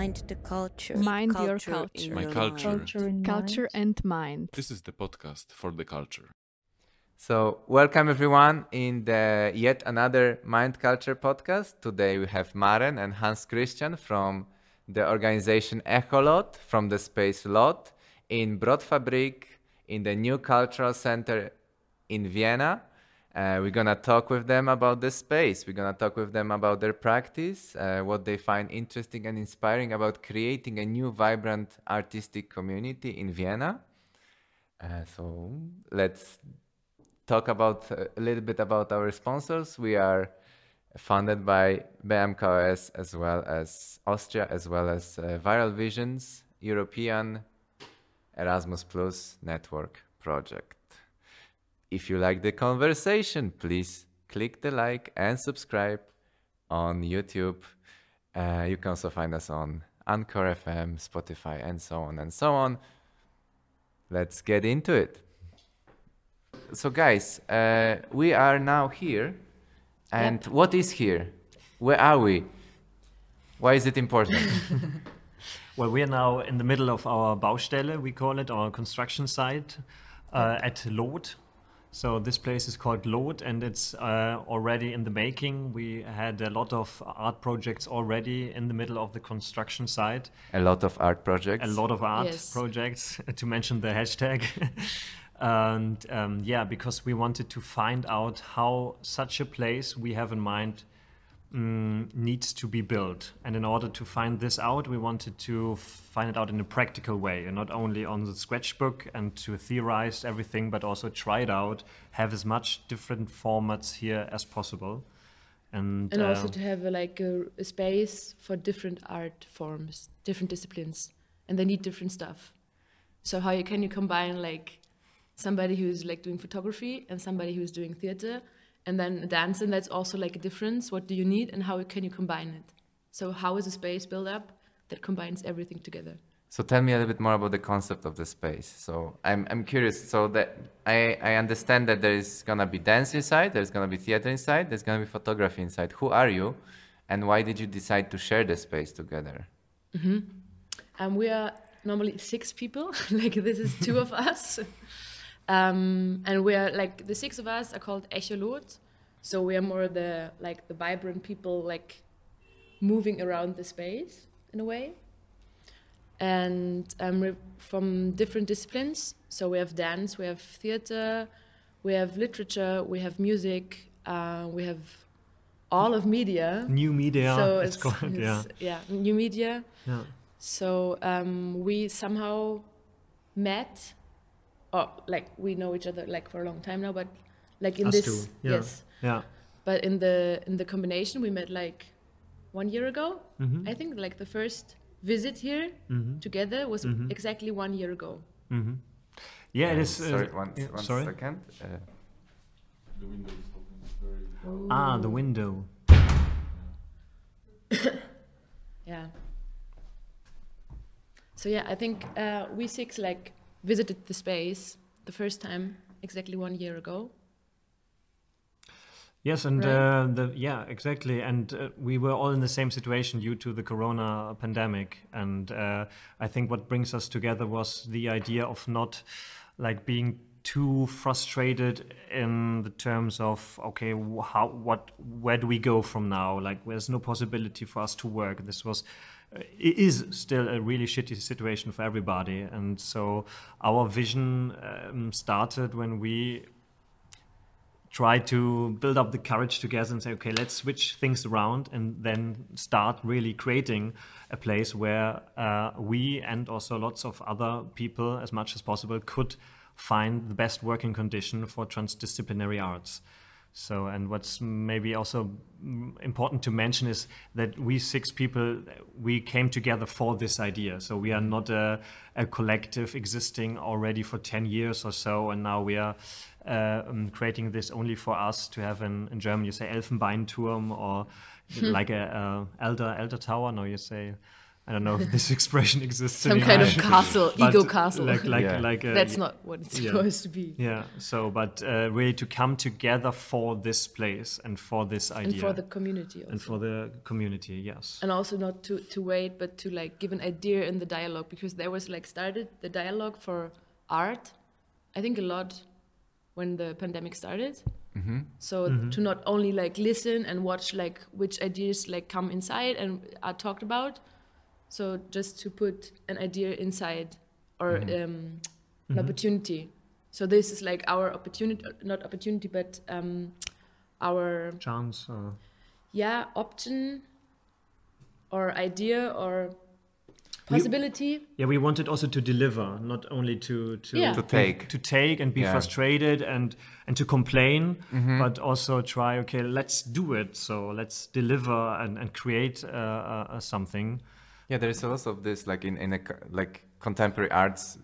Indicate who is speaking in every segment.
Speaker 1: Mind the culture.
Speaker 2: Mind your culture.
Speaker 3: My culture.
Speaker 4: Culture in
Speaker 2: Culture and mind.
Speaker 3: This is the podcast for the culture.
Speaker 5: So, welcome everyone in the yet another Mind Culture podcast. Today we have Maren and Hans Christian from the organization Echolot from the Space Lot in Brotfabrik in the new cultural center in Vienna. Uh, we're gonna talk with them about the space. We're gonna talk with them about their practice, uh, what they find interesting and inspiring about creating a new vibrant artistic community in Vienna. Uh, so let's talk about uh, a little bit about our sponsors. We are funded by BMKS as well as Austria, as well as uh, Viral Visions European Erasmus Plus Network project. If you like the conversation, please click the like and subscribe on YouTube. Uh, you can also find us on Anchor FM, Spotify, and so on and so on. Let's get into it. So guys uh, we are now here. And what is here? Where are we? Why is it important?
Speaker 6: Well, we are now in the middle of our Baustelle, we call it, our construction site uh, at Lot. So this place is called Lot, and it's uh, already in the making. We had a lot of art projects already in the middle of the construction site.
Speaker 5: a lot of art projects
Speaker 6: A lot of art
Speaker 2: Yes.
Speaker 6: projects, to mention the hashtag. and um, yeah, because we wanted to find out how such a place we have in mind mm, needs to be built. And in order to find this out, we wanted to find it out in a practical way, and not only on the sketchbook and to theorize everything, but also try it out, have as much different formats here as possible. And,
Speaker 7: and also
Speaker 6: uh,
Speaker 7: to have a, like a, a space for different art forms different disciplines and they need different stuff so how you, can you combine like somebody who's like doing photography and somebody who's doing theater and then dance and that's also like a difference. What do you need and how can you combine it? So how is a space built up that combines everything together?
Speaker 5: So tell me a little bit more about the concept of the space. So i'm, I'm curious. So that I, I understand that there is gonna be dance inside there's gonna be theater inside there's gonna be photography inside. Who are you and why did you decide to share the space together?
Speaker 7: Um, we are normally six people. like this is two of us, um, and we are like the six of us are called Echolot. So we are more the like the vibrant people, like moving around the space in a way. And um, we're from different disciplines. So we have dance, we have theater, we have literature, we have music, uh, we have all of media.
Speaker 6: new media,
Speaker 7: so
Speaker 6: it's, called, yeah.
Speaker 7: yeah, new media.
Speaker 6: yeah.
Speaker 7: So um, we somehow met, or like we know each other like for a long time now, but like in
Speaker 6: Us
Speaker 7: this,
Speaker 6: yeah.
Speaker 7: yes.
Speaker 6: Yeah.
Speaker 7: But in the in the combination, we met like one year ago.
Speaker 6: Mhm.
Speaker 7: I think like the first visit here
Speaker 6: Mhm.
Speaker 7: together was
Speaker 6: Mhm.
Speaker 7: exactly one year ago.
Speaker 6: hmm Yeah, it is. uh,
Speaker 5: sorry one,
Speaker 6: yeah,
Speaker 5: one
Speaker 6: sorry?
Speaker 5: second. Uh,
Speaker 3: The window is open. It's very.
Speaker 6: Ah, the window.
Speaker 7: Yeah. So yeah, I think uh, we six like visited the space the first time exactly one year ago.
Speaker 6: Yes, and
Speaker 7: Right.
Speaker 6: uh, the yeah, exactly. And uh, we were all in the same situation due to the corona pandemic. And uh, I think what brings us together was the idea of not like being too frustrated in the terms of okay, how what where do we go from now? Like, there's no possibility for us to work. This was. Uh, It is still a really shitty situation for everybody, and so our vision um, started when we try to build up the courage together and say, okay, let's switch things around and then start really creating a place where uh, we and also lots of other people, as much as possible, could find the best working condition for transdisciplinary arts. So, and what's maybe also important to mention is that we six people we came together for this idea. So we are not a, a collective existing already for ten years or so, and now we are uh, um, creating this only for us to have an in German you say Elfenbeinturm or like a, a elder elder tower. No, you say I don't know if this expression exists. in
Speaker 7: Some kind of castle, ego castle.
Speaker 6: Like like
Speaker 5: Yeah.
Speaker 6: like a,
Speaker 7: That's not what it's
Speaker 6: yeah.
Speaker 7: supposed to be.
Speaker 6: Yeah. So, but uh, really to come together for this place and for this idea
Speaker 7: And for the community also.
Speaker 6: and for the community. Yes.
Speaker 7: and also not to, to wait but to like give an idea in the dialogue because there was like started the dialogue for art i think a lot when the pandemic started
Speaker 5: Mm-hmm.
Speaker 7: so to not only like listen and watch like which ideas like come inside and are talked about so just to put an idea inside or um, an opportunity so this is like our opportunity not opportunity but um, our
Speaker 6: Chance. Or...
Speaker 7: yeah option or idea or possibility
Speaker 6: Yeah, we wanted also to deliver, not only to to
Speaker 7: Yeah.
Speaker 5: To take.
Speaker 6: to take and be
Speaker 5: Yeah.
Speaker 6: frustrated and and to complain,
Speaker 5: Mm-hmm.
Speaker 6: but also try. Okay, let's do it. So let's deliver and and create uh, uh, something.
Speaker 5: Yeah, there is a lot of this, like in, in a like contemporary arts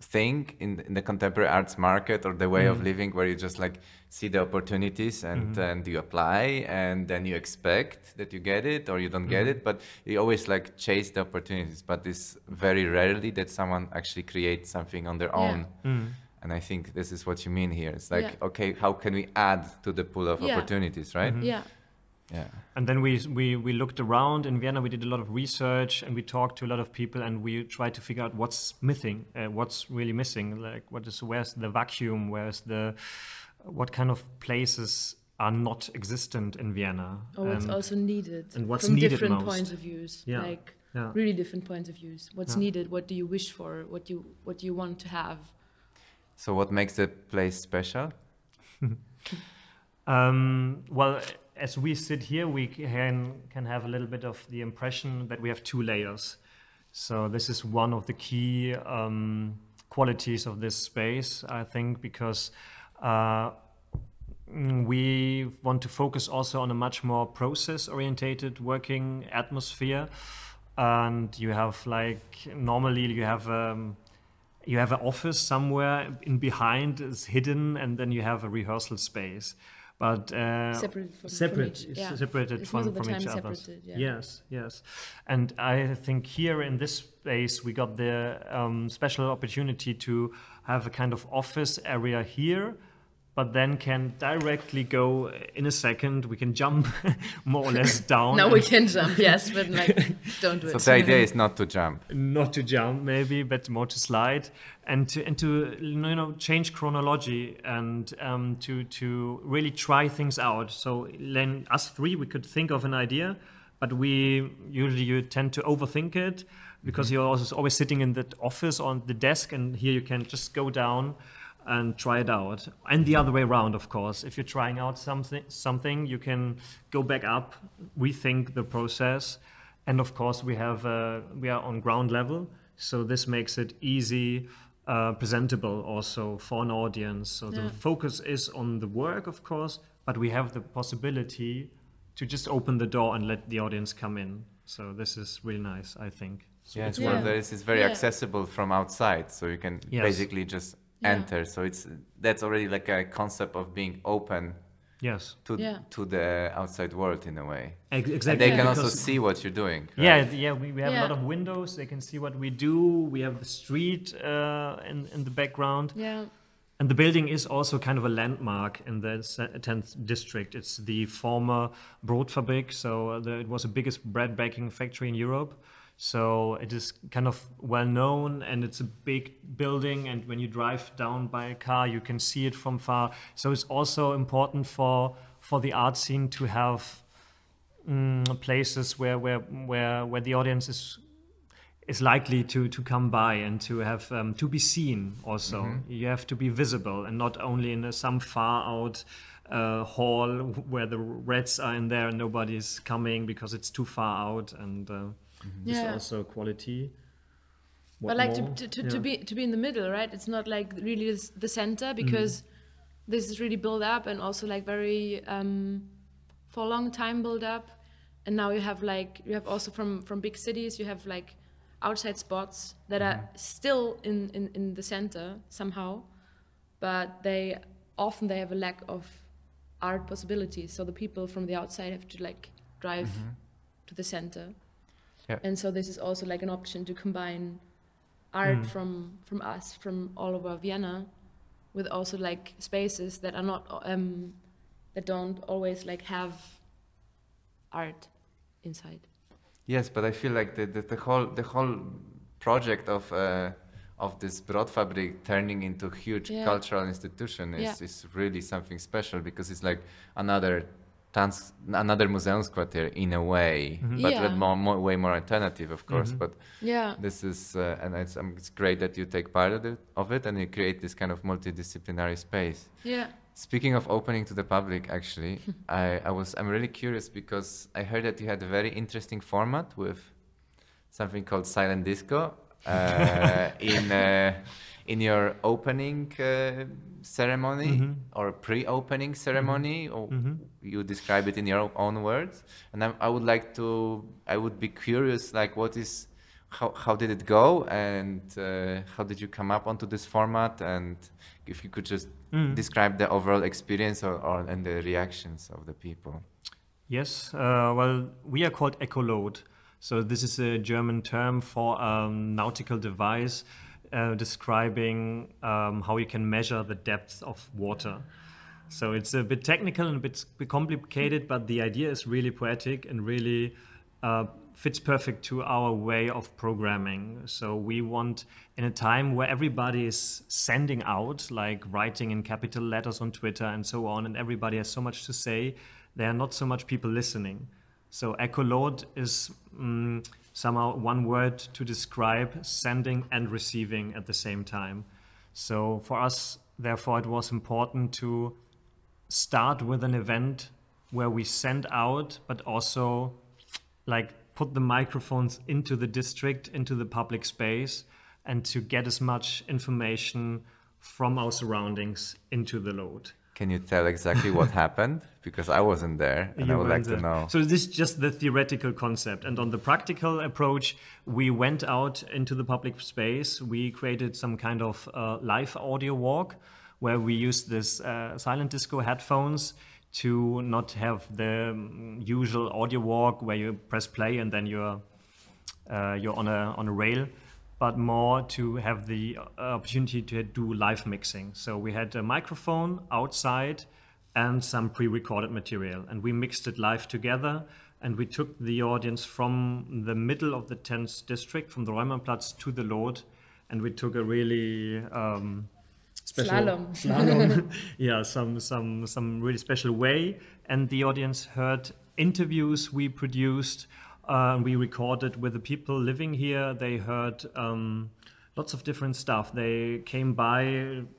Speaker 5: thing in, in the contemporary arts market or the way
Speaker 6: Mm.
Speaker 5: of living, where you just like see the opportunities and
Speaker 6: Mm-hmm.
Speaker 5: and you apply and then you expect that you get it or you don't
Speaker 6: Mm-hmm.
Speaker 5: get it, but you always like chase the opportunities. But it's very rarely that someone actually creates something on their
Speaker 7: Yeah.
Speaker 5: own.
Speaker 6: Mm.
Speaker 5: And I think this is what you mean here. It's like,
Speaker 7: Yeah.
Speaker 5: okay, how can we add to the pool of
Speaker 7: Yeah.
Speaker 5: opportunities, right?
Speaker 6: Mm-hmm.
Speaker 7: yeah
Speaker 5: Yeah.
Speaker 6: And then we, we we looked around in Vienna. We did a lot of research and we talked to a lot of people and we tried to figure out what's missing, uh, what's really missing. Like what is where's the vacuum? Where's the what kind of places are not existent in Vienna?
Speaker 7: or what's
Speaker 6: And-
Speaker 7: also needed
Speaker 6: and what's
Speaker 7: from
Speaker 6: needed
Speaker 7: different
Speaker 6: most.
Speaker 7: points of views
Speaker 6: Yeah.
Speaker 7: like
Speaker 6: yeah.
Speaker 7: really different points of views what's
Speaker 6: Yeah.
Speaker 7: needed what do you wish for what you what do you want to have
Speaker 5: So what makes the place special?
Speaker 6: Um, well, as we sit here, we can can have a little bit of the impression that we have two layers. So this is one of the key um, qualities of this space, I think, because uh, we want to focus also on a much more process-orientated working atmosphere. And you have like normally you have. Um, you have an office somewhere in behind is hidden and then you have a rehearsal space but uh,
Speaker 7: Separated from- from
Speaker 6: separate,
Speaker 7: each- yeah.
Speaker 6: separated
Speaker 7: It's
Speaker 6: from,
Speaker 7: most of the
Speaker 6: from each other
Speaker 7: yeah.
Speaker 6: yes yes and i think here in this space we got the um, special opportunity to have a kind of office area here but then can directly go in a second we can jump more or less down
Speaker 7: now we can jump yes but like don't do
Speaker 5: So
Speaker 7: it.
Speaker 5: the idea is not to jump.
Speaker 6: not to jump maybe but more to slide and to and to you know change chronology and um, to to really try things out. So then us three we could think of an idea but we usually you tend to overthink it because you're also always sitting in that office on the desk and here you can just go down and try it out. And the other way around of course. If you're trying out something something you can go back up rethink the process. And of course we have uh, we are on ground level so this makes it easy uh, presentable also for an audience. So the focus is on the work of course but we have the possibility to just open the door and let the audience come in. So this is really nice i think. So
Speaker 5: Yeah, it's
Speaker 7: Yeah.
Speaker 5: one that is, is very
Speaker 7: Yeah.
Speaker 5: accessible from outside, so you can
Speaker 6: Yes.
Speaker 5: basically just
Speaker 7: Yeah.
Speaker 5: enter. So it's that's already like a concept of being open
Speaker 6: yes
Speaker 5: to
Speaker 7: Yeah.
Speaker 5: to the outside world in a way.
Speaker 6: Ex-
Speaker 5: And
Speaker 6: exactly
Speaker 5: they can also see what you're doing. right?
Speaker 6: Yeah, yeah, we, we have a lot of windows. They can see what we do. We have the street uh, in in the background,
Speaker 7: yeah
Speaker 6: and the building is also kind of a landmark in the 10th district. It's the former Brotfabrik, so uh, the, it was the biggest bread baking factory in Europe. So it is kind of well known, and it's a big building. And when you drive down by a car, you can see it from far. So it's also important for for the art scene to have mm, places where where where where the audience is is likely to to come by and to have um, to be seen also you have to be visible and not only in a, some far out uh, hall where the reds are in there and nobody's coming because it's too far out and uh, this
Speaker 7: Yeah.
Speaker 6: also quality
Speaker 7: but like to,
Speaker 6: more?
Speaker 7: to, to,
Speaker 6: Yeah.
Speaker 7: to be to be in the middle right it's not like really the center
Speaker 6: Mm-hmm.
Speaker 7: because this is really built up and also like very um, for a long time built up and now you have like you have also from from big cities you have like outside spots that are
Speaker 6: Mm-hmm.
Speaker 7: still in, in in the center somehow but they often they have a lack of art possibilities so the people from the outside have to like drive
Speaker 6: Mm-hmm.
Speaker 7: to the center
Speaker 5: Yeah.
Speaker 7: And so this is also like an option to combine art
Speaker 6: Mm.
Speaker 7: from from us from all over Vienna with also like spaces that are not um that don't always like have art inside.
Speaker 5: Yes, but I feel like the, the, the whole the whole project of uh, of this Brotfabrik turning into huge
Speaker 7: Yeah.
Speaker 5: cultural institution is,
Speaker 7: Yeah.
Speaker 5: is really something special because it's like another trans, another Museumsquartier in a way,
Speaker 6: Mhm.
Speaker 5: but
Speaker 7: Yeah.
Speaker 5: more, more way more alternative, of course.
Speaker 6: Mhm.
Speaker 5: But
Speaker 7: Yeah.
Speaker 5: this is uh, and it's um, it's great that you take part of it, of it and you create this kind of multidisciplinary space.
Speaker 7: Yeah.
Speaker 5: Speaking of opening to the public, actually, I, I was I'm really curious because I heard that you had a very interesting format with something called silent disco uh, in uh, in your opening uh, ceremony
Speaker 6: Mhm.
Speaker 5: or pre-opening ceremony, or
Speaker 6: Mhm.
Speaker 5: you describe it in your own words. And I, I would like to, I would be curious, like what is, how how did it go, and uh, how did you come up onto this format, and if you could just
Speaker 6: Mm.
Speaker 5: describe the overall experience or, or and the reactions of the people.
Speaker 6: Yes, uh, well, we are called echolot. So this is a German term for a nautical device uh, describing um, how you can measure the depth of water. So it's a bit technical and a bit, complicated, but the idea is really poetic and really uh, fits perfect to our way of programming. So we want, in a time where everybody is sending out, like writing in capital letters on Twitter and so on, and everybody has so much to say, there are not so much people listening. So Echo echolot is mm, somehow one word to describe sending and receiving at the same time. So for us, therefore, it was important to start with an event where we send out, but also like put the microphones into the district, into the public space, and to get as much information from our surroundings into the Lot.
Speaker 5: Can you tell exactly what happened? Because I wasn't there, and I would like
Speaker 6: went
Speaker 5: to know.
Speaker 6: So this is just the theoretical concept, and on the practical approach, we went out into the public space. We created some kind of uh, live audio walk, where we used this uh, silent disco headphones to not have the um, usual audio walk where you press play and then you're uh, you're on a on a rail, but more to have the uh, opportunity to do live mixing. So we had a microphone outside and some pre-recorded material, and we mixed it live together. And we took the audience from the middle of the 10th district, from the Reumannplatz to the Lot, and we took a really um, special
Speaker 7: Slalom.
Speaker 6: slalom. yeah, some some some really special way. And the audience heard interviews we produced. Uh, we recorded with the people living here. They heard um, lots of different stuff. They came by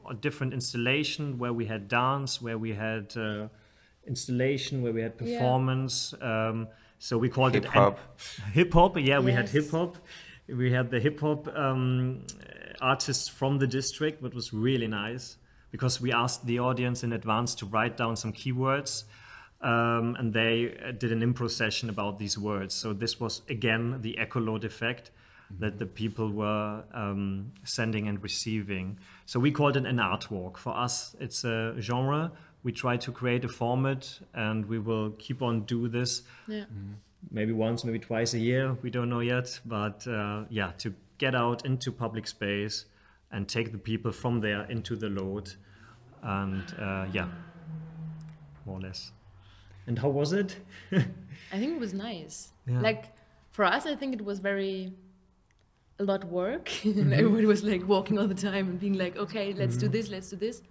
Speaker 6: a different installation where we had dance, where we had uh, installation, where we had
Speaker 7: Yeah.
Speaker 6: performance. Um, so we called
Speaker 5: Hip
Speaker 6: it
Speaker 5: hop.
Speaker 6: Hip hop, yeah, we had hip hop. We had the hip hop um, artists from the district, which was really nice because we asked the audience in advance to write down some keywords. Um, and they uh, did an improv session about these words. So this was again the echolot effect that the people were um, sending and receiving. So we called it an art walk. For us, it's a genre. We try to create a format, and we will keep on do this
Speaker 7: Yeah.
Speaker 6: maybe once, maybe twice a year. We don't know yet, but uh, yeah, to get out into public space and take the people from there into the Lot, and uh, yeah, more or less. And how was it?
Speaker 7: I think it was nice.
Speaker 6: Yeah.
Speaker 7: Like for us, I think it was very a lot work.
Speaker 6: Mm-hmm.
Speaker 7: everybody was like walking all the time and being like, okay, let's
Speaker 6: Mm-hmm.
Speaker 7: do this, let's do this.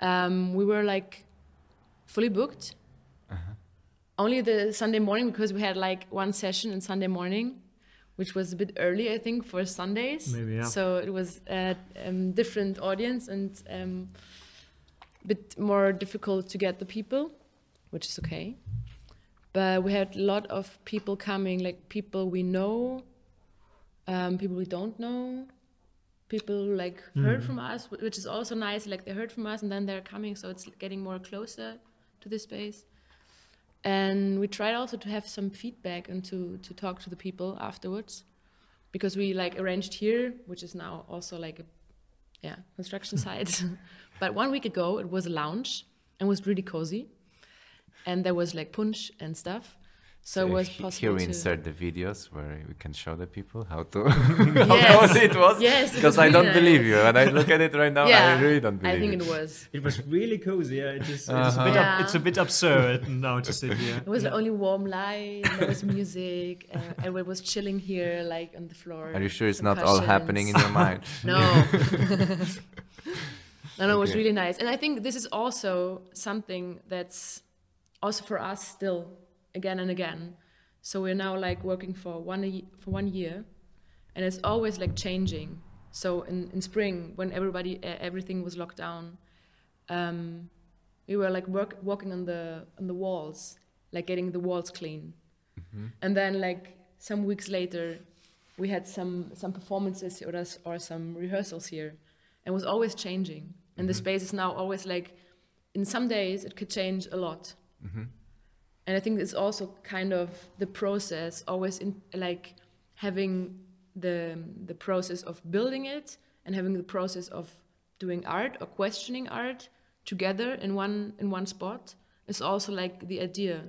Speaker 7: Um, we were like fully booked.
Speaker 6: Uh-huh.
Speaker 7: Only the Sunday morning because we had like one session on Sunday morning, which was a bit early, I think, for Sundays.
Speaker 6: Maybe, yeah.
Speaker 7: So it was a um, different audience and um, a bit more difficult to get the people, which is okay but we had a lot of people coming, like people we know, um, people we don't know, people like heard from us, which is also nice. Like they heard from us and then they're coming, so it's getting more closer to the space. And we tried also to have some feedback and to to talk to the people afterwards, because we like arranged here, which is now also like a yeah construction site. but one week ago, it was a lounge and was really cozy and there was like punch and stuff. So it was
Speaker 5: he-
Speaker 7: possible
Speaker 5: here we
Speaker 7: to.
Speaker 5: insert the videos where we can show the people how to
Speaker 7: Yes.
Speaker 5: how cold it was.
Speaker 7: Yes, it
Speaker 5: because
Speaker 7: was
Speaker 5: I
Speaker 7: really
Speaker 5: don't believe
Speaker 7: nice.
Speaker 5: you. When I look at it right now,
Speaker 7: yeah,
Speaker 5: I really don't believe it.
Speaker 7: I think
Speaker 5: it.
Speaker 7: it was.
Speaker 6: It was really cozy. Yeah, it is, it's, a
Speaker 5: Uh-huh.
Speaker 6: bit
Speaker 7: Yeah.
Speaker 6: ab- it's a bit absurd now to sit here.
Speaker 7: It was only warm light. There was music, uh, and we was chilling here, like on the floor.
Speaker 5: Are you sure it's not all happening in your mind?
Speaker 7: No. no, no, it was
Speaker 5: Okay.
Speaker 7: really nice. And I think this is also something that's also for us still again and again. So we're now like working for one for one year, and it's always like changing. So in, in spring, when everybody everything was locked down, um, we were like work, walking on the on the walls, like getting the walls clean. And then like some weeks later, we had some some performances or, or some rehearsals here, and it was always changing. And the space is now always like, in some days it could change a lot. Mm-hmm. And I think it's also kind of the process, always in like having the the process of building it and having the process of doing art or questioning art together in one in one spot. Is also like the idea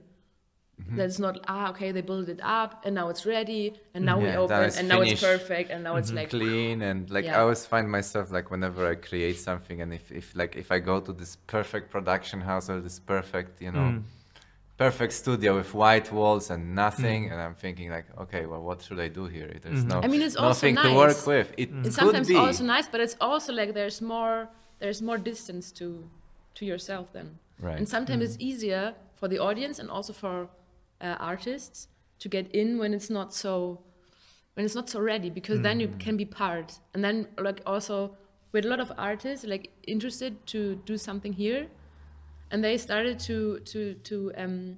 Speaker 7: that it's not ah okay they built it up and now it's ready and now we
Speaker 5: Yeah, now
Speaker 7: open and now it's.
Speaker 5: Mm-hmm.
Speaker 7: perfect and now it's like
Speaker 5: clean and like
Speaker 7: Yeah.
Speaker 5: I always find myself like whenever I create something and if, if like if I go to this perfect production house or this perfect you know
Speaker 6: Mm.
Speaker 5: perfect studio with white walls and nothing
Speaker 6: Mm.
Speaker 5: and I'm thinking like okay well what should I do here there's
Speaker 6: Mhm.
Speaker 5: no
Speaker 7: I mean, it's also
Speaker 5: nothing to work with it
Speaker 6: Mm.
Speaker 7: it's sometimes
Speaker 5: be
Speaker 7: also nice but it's also like there's more there's more distance to to yourself then
Speaker 5: right
Speaker 7: and sometimes it's easier for the audience and also for uh, artists to get in when it's not so when it's not so ready because then you can be part. And then like also with a lot of artists like interested to do something here and they started to to to um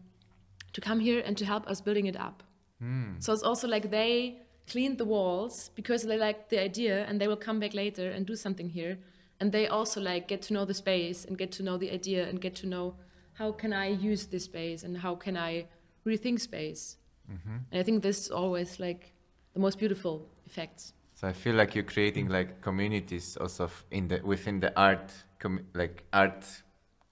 Speaker 7: to come here and to help us building it up.
Speaker 5: Hmm.
Speaker 7: so it's also like they cleaned the walls because they like the idea and they will come back later and do something here. And they also like get to know the space and get to know the idea and get to know how can i use this space and how can i rethink space
Speaker 5: Mm-hmm.
Speaker 7: and i think this is always like the most beautiful effects
Speaker 5: So I feel like you're creating like communities also f- in the within the art com- like art.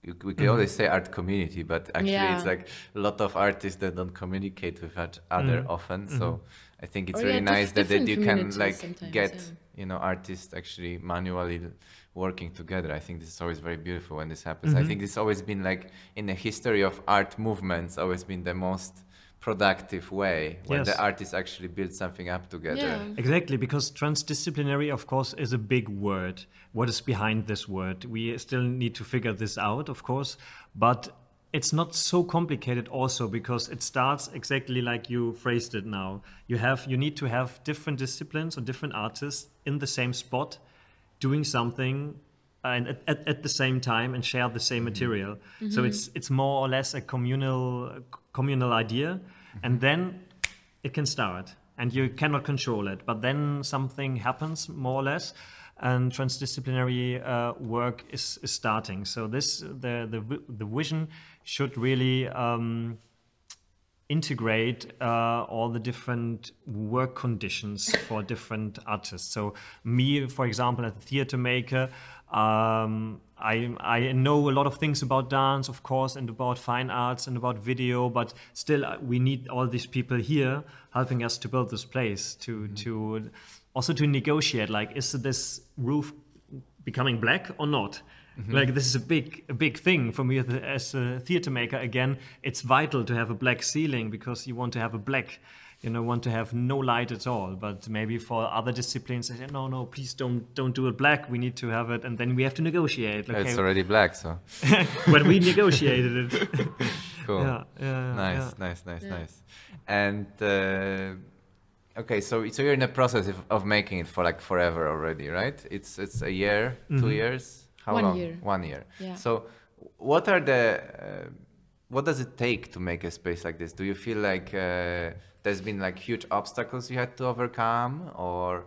Speaker 5: You, we can always say art community, but actually it's like a lot of artists that don't communicate with each other
Speaker 6: Mm.
Speaker 5: often. So I think it's
Speaker 7: Or,
Speaker 5: really
Speaker 7: yeah,
Speaker 5: nice that, that you can like
Speaker 7: sometimes,
Speaker 5: get
Speaker 7: yeah.
Speaker 5: You know artists actually manually working together. I think this is always very beautiful when this happens. I
Speaker 6: Mhm.
Speaker 5: think it's always been like in the history of art movements, always been the most productive way when the artists actually build something up together.
Speaker 7: yeah
Speaker 6: Exactly, because transdisciplinary, of course, is a big word. What is behind this word? We still need to figure this out, of course, but it's not so complicated also because it starts exactly like you phrased it now. You have you need to have different disciplines or different artists in the same spot doing something and at, at, at the same time and share the same mm-hmm. material. So mm-hmm. it's it's more or less a communal communal idea. Mm-hmm. And then it can start and you cannot control it. But then something happens more or less and transdisciplinary uh, work is, is starting. So this the the, the vision should really um, integrate uh, all the different work conditions for different artists. So me, for example, as a theater maker, um, I, I know a lot of things about dance, of course, and about fine arts and about video, but still uh, we need all these people here helping us to build this place, to, to also to negotiate, like, is this roof becoming black or not? Like this is a big, a big thing for me as a, theater maker. Again, it's vital to have a black ceiling because you want to have a black, you know, want to have no light at all. But maybe for other disciplines, they say, no, no, please don't, don't do it black. We need to have it, and then we have to negotiate. Like,
Speaker 5: It's already black, so
Speaker 6: but we negotiated it.
Speaker 5: cool.
Speaker 6: yeah, yeah,
Speaker 5: nice,
Speaker 6: yeah.
Speaker 5: nice, nice,
Speaker 7: Yeah.
Speaker 5: nice. And uh, okay, so so you're in the process of, of making it for like forever already, right? It's it's a year, two
Speaker 6: Mhm.
Speaker 5: years. How
Speaker 7: One
Speaker 5: long?
Speaker 7: year.
Speaker 5: One year.
Speaker 7: Yeah.
Speaker 5: So, what are the uh, what does it take to make a space like this? Do you feel like uh, there's been like huge obstacles you had to overcome, or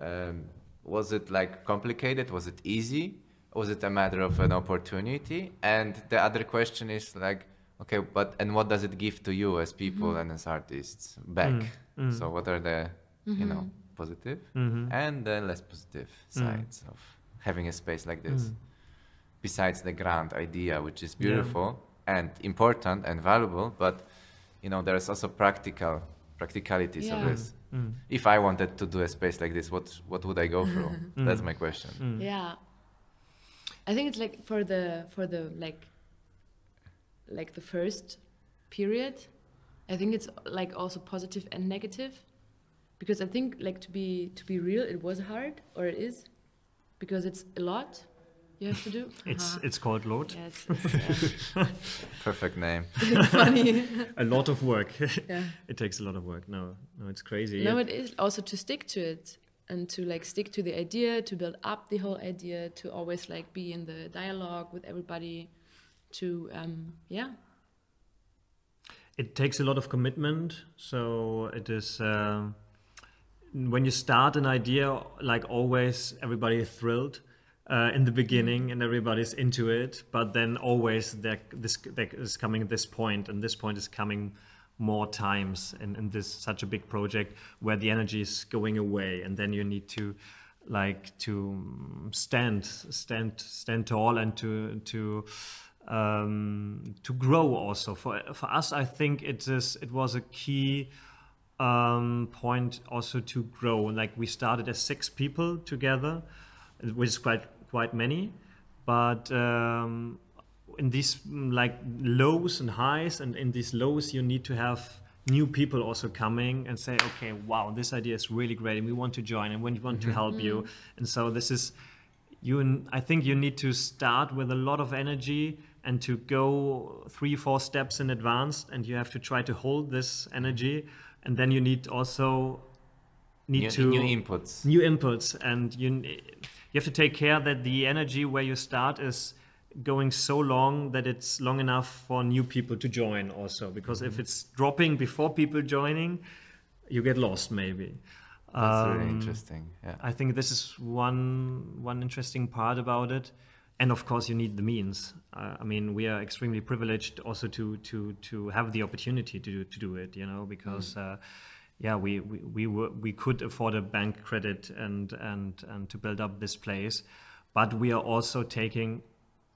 Speaker 5: um, was it like complicated? Was it easy? Was it a matter of an opportunity? And the other question is like, okay, but and what does it give to you as people and as artists back?
Speaker 6: Mm, mm.
Speaker 5: So what are the you know positive
Speaker 6: Mhm.
Speaker 5: and the less positive sides of having a space like this?
Speaker 6: Mm.
Speaker 5: Besides the grand idea, which is
Speaker 6: Yeah.
Speaker 5: beautiful and important and valuable, but you know there's also practical practicalities of this.
Speaker 6: Mm.
Speaker 5: If I wanted to do a space like this, what what would I go through? That's
Speaker 6: Mm.
Speaker 5: my question.
Speaker 6: Mm.
Speaker 7: Yeah. I think it's like for the for the like like the first period, I think it's like also positive and negative. Because I think like to be to be real, it was hard or it is because it's a lot you have to do.
Speaker 6: It's
Speaker 7: Uh-huh.
Speaker 6: it's called Lot.
Speaker 7: yeah, it's, it's um,
Speaker 5: Perfect name.
Speaker 7: funny.
Speaker 6: A lot of work.
Speaker 7: yeah.
Speaker 6: it takes a lot of work. No, no, it's crazy.
Speaker 7: No,
Speaker 6: Yeah.
Speaker 7: it is also to stick to it and to like stick to the idea, to build up the whole idea, to always like be in the dialogue with everybody, to um, yeah,
Speaker 6: It takes a lot of commitment. So it is um when you start an idea, like always, everybody is thrilled uh, in the beginning and everybody's into it. But then always there, this there is coming this point, and this point is coming more times in, in this such a big project where the energy is going away, and then you need to like to stand stand stand tall and to to um, to grow also. For for us i think it is it was a key um, point also to grow. Like we started as six people together which is quite quite many. But um, in these like lows and highs and in these lows you need to have new people also coming and say okay wow this idea is really great and we want to join and we want to help you. And so this is you i think you need to start with a lot of energy and to go three four steps in advance and you have to try to hold this energy and then you need also need
Speaker 5: New,
Speaker 6: to
Speaker 5: new inputs.
Speaker 6: new inputs and you you have to take care that the energy where you start is going so long that it's long enough for new people to join also because if it's dropping before people joining you get lost maybe
Speaker 5: That's really
Speaker 6: Um,
Speaker 5: interesting. Yeah.
Speaker 6: I think this is one one interesting part about it, and of course you need the means. Uh, I mean, we are extremely privileged also to to to have the opportunity to do, to do it. You know, because uh, yeah, we we we, were, we could afford a bank credit and and and to build up this place, but we are also taking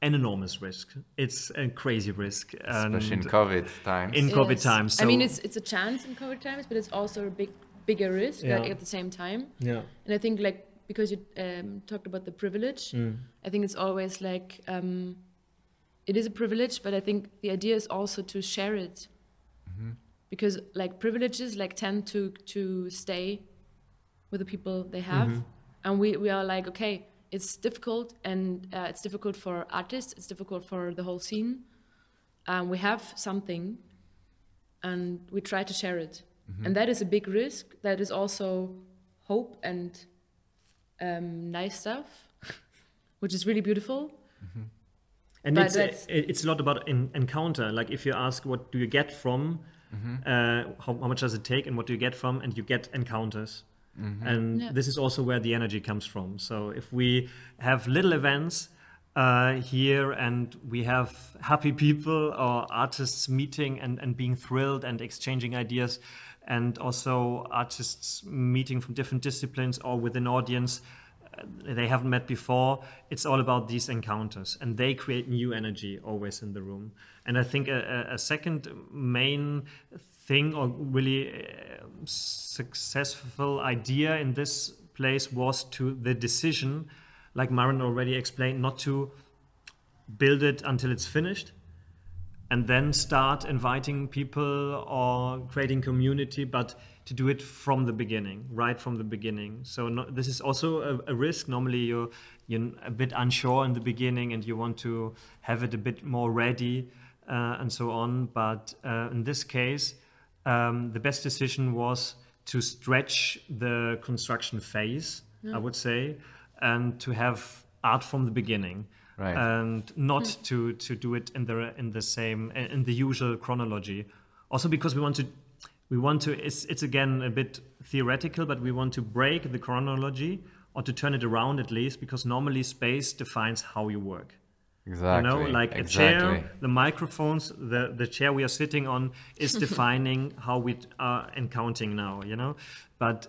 Speaker 6: an enormous risk. It's a crazy risk,
Speaker 5: Especially in COVID times.
Speaker 6: in COVID
Speaker 7: Yes.
Speaker 6: times.
Speaker 7: I mean, it's it's a chance in COVID times, but it's also a big bigger risk like, at the same time.
Speaker 6: yeah.
Speaker 7: And I think like because you um, talked about the privilege,
Speaker 6: Mm.
Speaker 7: I think it's always like um, it is a privilege, but I think the idea is also to share it. Because like privileges like tend to to stay with the people they have, and we we are like okay, it's difficult and uh, it's difficult for artists, it's difficult for the whole scene. Um, we have something, and we try to share it, and that is a big risk. That is also hope and um, nice stuff, which is really beautiful.
Speaker 6: And
Speaker 7: But
Speaker 6: it's
Speaker 7: that's-
Speaker 6: it's a lot about en- encounter. Like if you ask, what do you get from? Uh, how, how much does it take, and what do you get from? And you get encounters. And
Speaker 7: Yeah.
Speaker 6: this is also where the energy comes from. So if we have little events uh, here and we have happy people or artists meeting and, and being thrilled and exchanging ideas, and also artists meeting from different disciplines or with an audience uh, they haven't met before. It's all about these encounters, and they create new energy always in the room. And I think a, a second main thing, or really uh, successful idea in this place, was to the decision, like Maren already explained, not to build it until it's finished and then start inviting people or creating community but to do it from the beginning right from the beginning. So no, this is also a, a risk. Normally you're you're a bit unsure in the beginning and you want to have it a bit more ready uh, and so on. But uh, in this case um, the best decision was to stretch the construction phase i would say and to have art from the beginning.
Speaker 5: Right.
Speaker 6: and not to to do it in the in the same in the usual chronology. Also because we want to we want to it's it's again a bit theoretical but we want to break the chronology or to turn it around at least because normally space defines how you work.
Speaker 5: Exactly.
Speaker 6: you know like a chair the microphones the the chair we are sitting on is defining how we are encountering now you know? But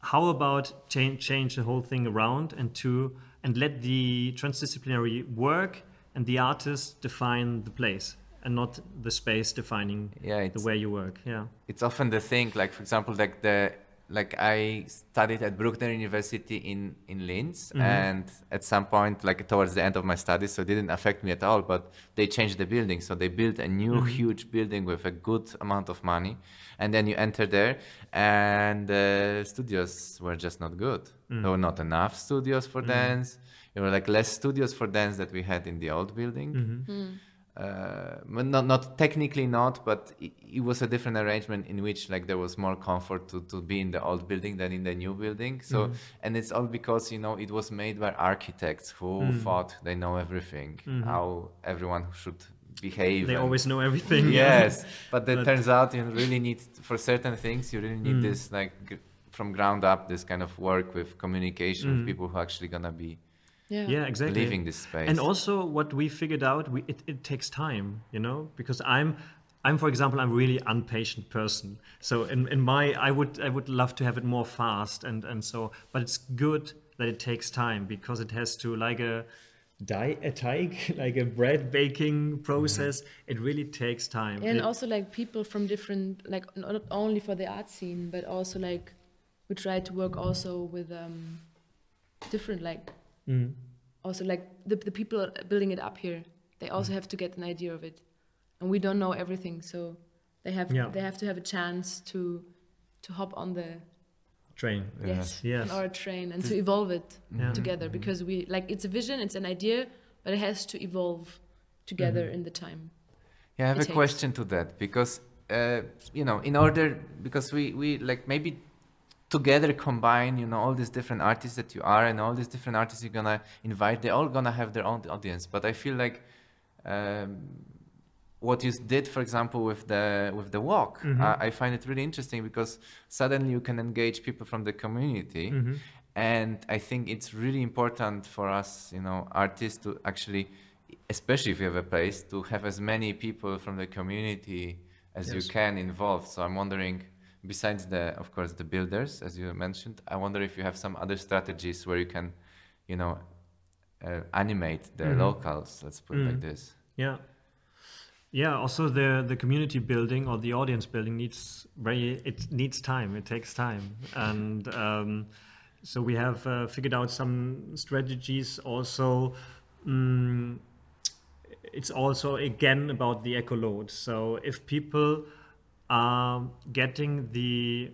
Speaker 6: how about change change the whole thing around and to and let the transdisciplinary work and the artist define the place and not the space defining
Speaker 5: Yeah,
Speaker 6: the way you work. Yeah.
Speaker 5: it's often the thing like for example like the like i studied at bruckner university in in linz
Speaker 6: Mhm.
Speaker 5: and at some point like towards the end of my studies so it didn't affect me at all but they changed the building so they built a new
Speaker 6: Mhm.
Speaker 5: huge building with a good amount of money and then you enter there and the studios were just not good
Speaker 6: Mm.
Speaker 5: there were not enough studios for
Speaker 6: Mm.
Speaker 5: dance there were like less studios for dance that we had in the old building
Speaker 6: Mhm.
Speaker 7: Mm.
Speaker 5: Uh, not not technically not, but it, it was a different arrangement in which like there was more comfort to, to be in the old building than in the new building. So
Speaker 6: Mhm.
Speaker 5: and it's all because you know it was made by architects who
Speaker 6: Mm.
Speaker 5: thought they know everything,
Speaker 6: Mhm.
Speaker 5: how everyone should behave.
Speaker 6: They
Speaker 5: and-
Speaker 6: always know everything.
Speaker 5: yes, but it
Speaker 6: But-
Speaker 5: turns out you really need for certain things you really need
Speaker 6: Mm.
Speaker 5: this like g- from ground up this kind of work with communication
Speaker 6: Mm.
Speaker 5: with people who are actually gonna be
Speaker 7: Yeah.
Speaker 6: Yeah, exactly.
Speaker 5: leaving this space.
Speaker 6: And also, what we figured out, we, it, it takes time, you know, because I'm, I'm for example, I'm really impatient person. So in, in my, I would, I would love to have it more fast, and and so, but it's good that it takes time because it has to like a, die a teig, like a bread baking process. It really takes time.
Speaker 7: and
Speaker 6: It-
Speaker 7: also like people from different like not only for the art scene but also like we try to work also with um different like
Speaker 6: Mm.
Speaker 7: also like the, the people building it up here they also have to get an idea of it and we don't know everything so they have
Speaker 6: Yeah.
Speaker 7: they have to have a chance to to hop on the
Speaker 6: train.
Speaker 7: yes,
Speaker 6: Yes.
Speaker 7: on our train and to evolve it
Speaker 6: Yeah.
Speaker 7: together because we like it's a vision it's an idea but it has to evolve together
Speaker 6: Mhm.
Speaker 7: in the time
Speaker 5: Yeah, I have
Speaker 7: it
Speaker 5: a
Speaker 7: takes.
Speaker 5: question to that because uh, you know, in order because we we like maybe together combine you know all these different artists that you are and all these different artists you're gonna invite. They're all gonna have their own audience, but I feel like. Um, what you did, for example, with the with the walk,
Speaker 6: Mhm.
Speaker 5: I, I find it really interesting because suddenly you can engage people from the community,
Speaker 6: Mhm.
Speaker 5: and I think it's really important for us, you know, artists to actually, especially if you have a place, to have as many people from the community as
Speaker 6: Yes.
Speaker 5: you can involved. So I'm wondering, besides the, of course, the builders, as you mentioned, I wonder if you have some other strategies where you can, you know, uh, animate the
Speaker 6: Mhm.
Speaker 5: locals. Let's put it like
Speaker 6: Mm.
Speaker 5: this.
Speaker 6: Yeah. Yeah, also the the community building or the audience building needs very it needs time. It takes time. And um, so we have uh, figured out some strategies also mm, it's also again about the echolot. So if people are getting the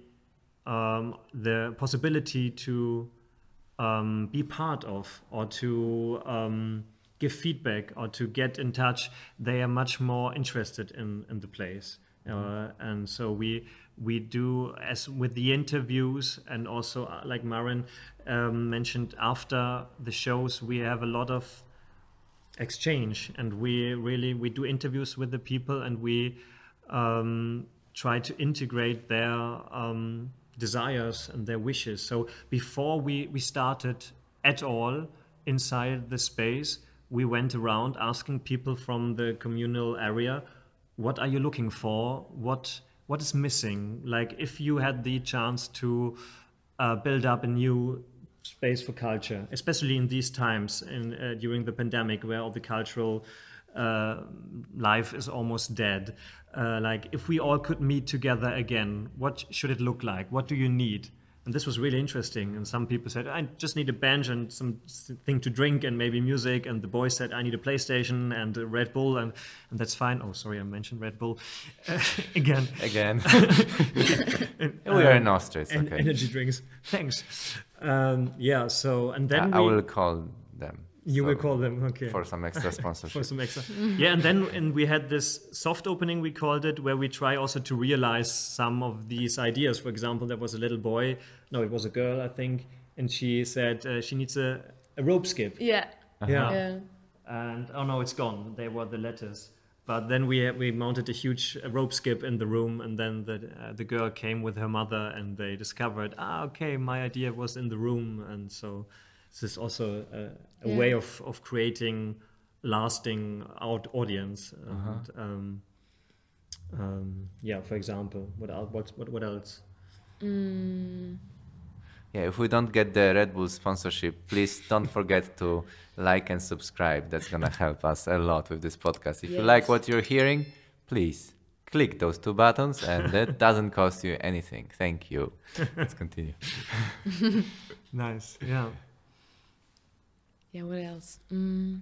Speaker 6: um, the possibility to um, be part of or to um, give feedback or to get in touch, they are much more interested in, in the place. Uh, and so we we do as with the interviews and also uh, like Maren um, mentioned after the shows we have a lot of exchange and we really we do interviews with the people and we um, try to integrate their um, desires and their wishes. So before we we started at all inside the space we went around asking people from the communal area what are you looking for? What what is missing? Like if you had the chance to uh, build up a new space for culture, especially in these times in, uh, during the pandemic where all the cultural uh, life is almost dead. Uh, like, if we all could meet together again, what should it look like? What do you need? And this was really interesting. And some people said, I just need a bench and something to drink and maybe music. And the boy said, I need a PlayStation and a Red Bull. And, and that's fine. Oh, sorry, I mentioned Red Bull again.
Speaker 5: Again,
Speaker 6: And,
Speaker 5: we are in Austria. It's
Speaker 6: and
Speaker 5: okay.
Speaker 6: energy drinks. Thanks. Um, yeah. So and then
Speaker 5: I, I will call them.
Speaker 6: You will call them okay
Speaker 5: for some extra sponsorship.
Speaker 6: for
Speaker 5: sponsorship.
Speaker 6: some extra. yeah, and then and we had this soft opening we called it, where we try also to realize some of these ideas. For example, there was a little boy. No, it was a girl, I think, and she said uh, she needs a, a rope skip.
Speaker 7: yeah
Speaker 6: Yeah.
Speaker 7: yeah
Speaker 6: And oh no, it's gone. They were the letters. But then we we mounted a huge uh, rope skip in the room, and then the uh, the girl came with her mother, and they discovered ah okay, my idea was in the room, and so this is also a, a
Speaker 7: Yeah.
Speaker 6: way of of creating lasting out audience. And, um, um, yeah, for example, what else? What what, what else?
Speaker 7: mm,
Speaker 5: yeah, if we don't get the Red Bull sponsorship, please don't forget to like and subscribe. That's gonna help us a lot with this podcast. If you like what you're hearing, please click those two buttons, and that doesn't cost you anything. Thank you. Let's continue.
Speaker 6: Nice. Yeah.
Speaker 7: Yeah. What else? Mm.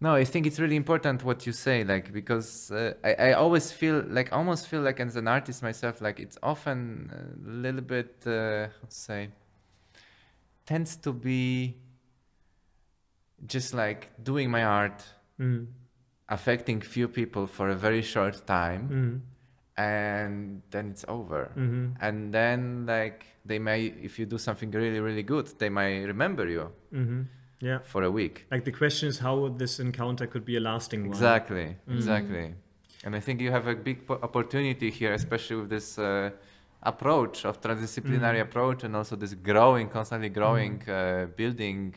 Speaker 5: No, I think it's really important what you say, like because uh, I, I always feel like almost feel like as an artist myself, like it's often a little bit uh, let's say tends to be just like doing my art,
Speaker 6: Mm.
Speaker 5: affecting few people for a very short time,
Speaker 6: Mm.
Speaker 5: and then it's over.
Speaker 6: Mm-hmm.
Speaker 5: And then like they may, if you do something really really good, they might remember you
Speaker 6: Mm-hmm. Yeah.
Speaker 5: for a week.
Speaker 6: Like the question is how this encounter could be a lasting one.
Speaker 5: Exactly, exactly. And I think you have a big po- opportunity here, especially with this uh, approach of transdisciplinary
Speaker 6: Mhm.
Speaker 5: approach, and also this growing, constantly growing, uh, building,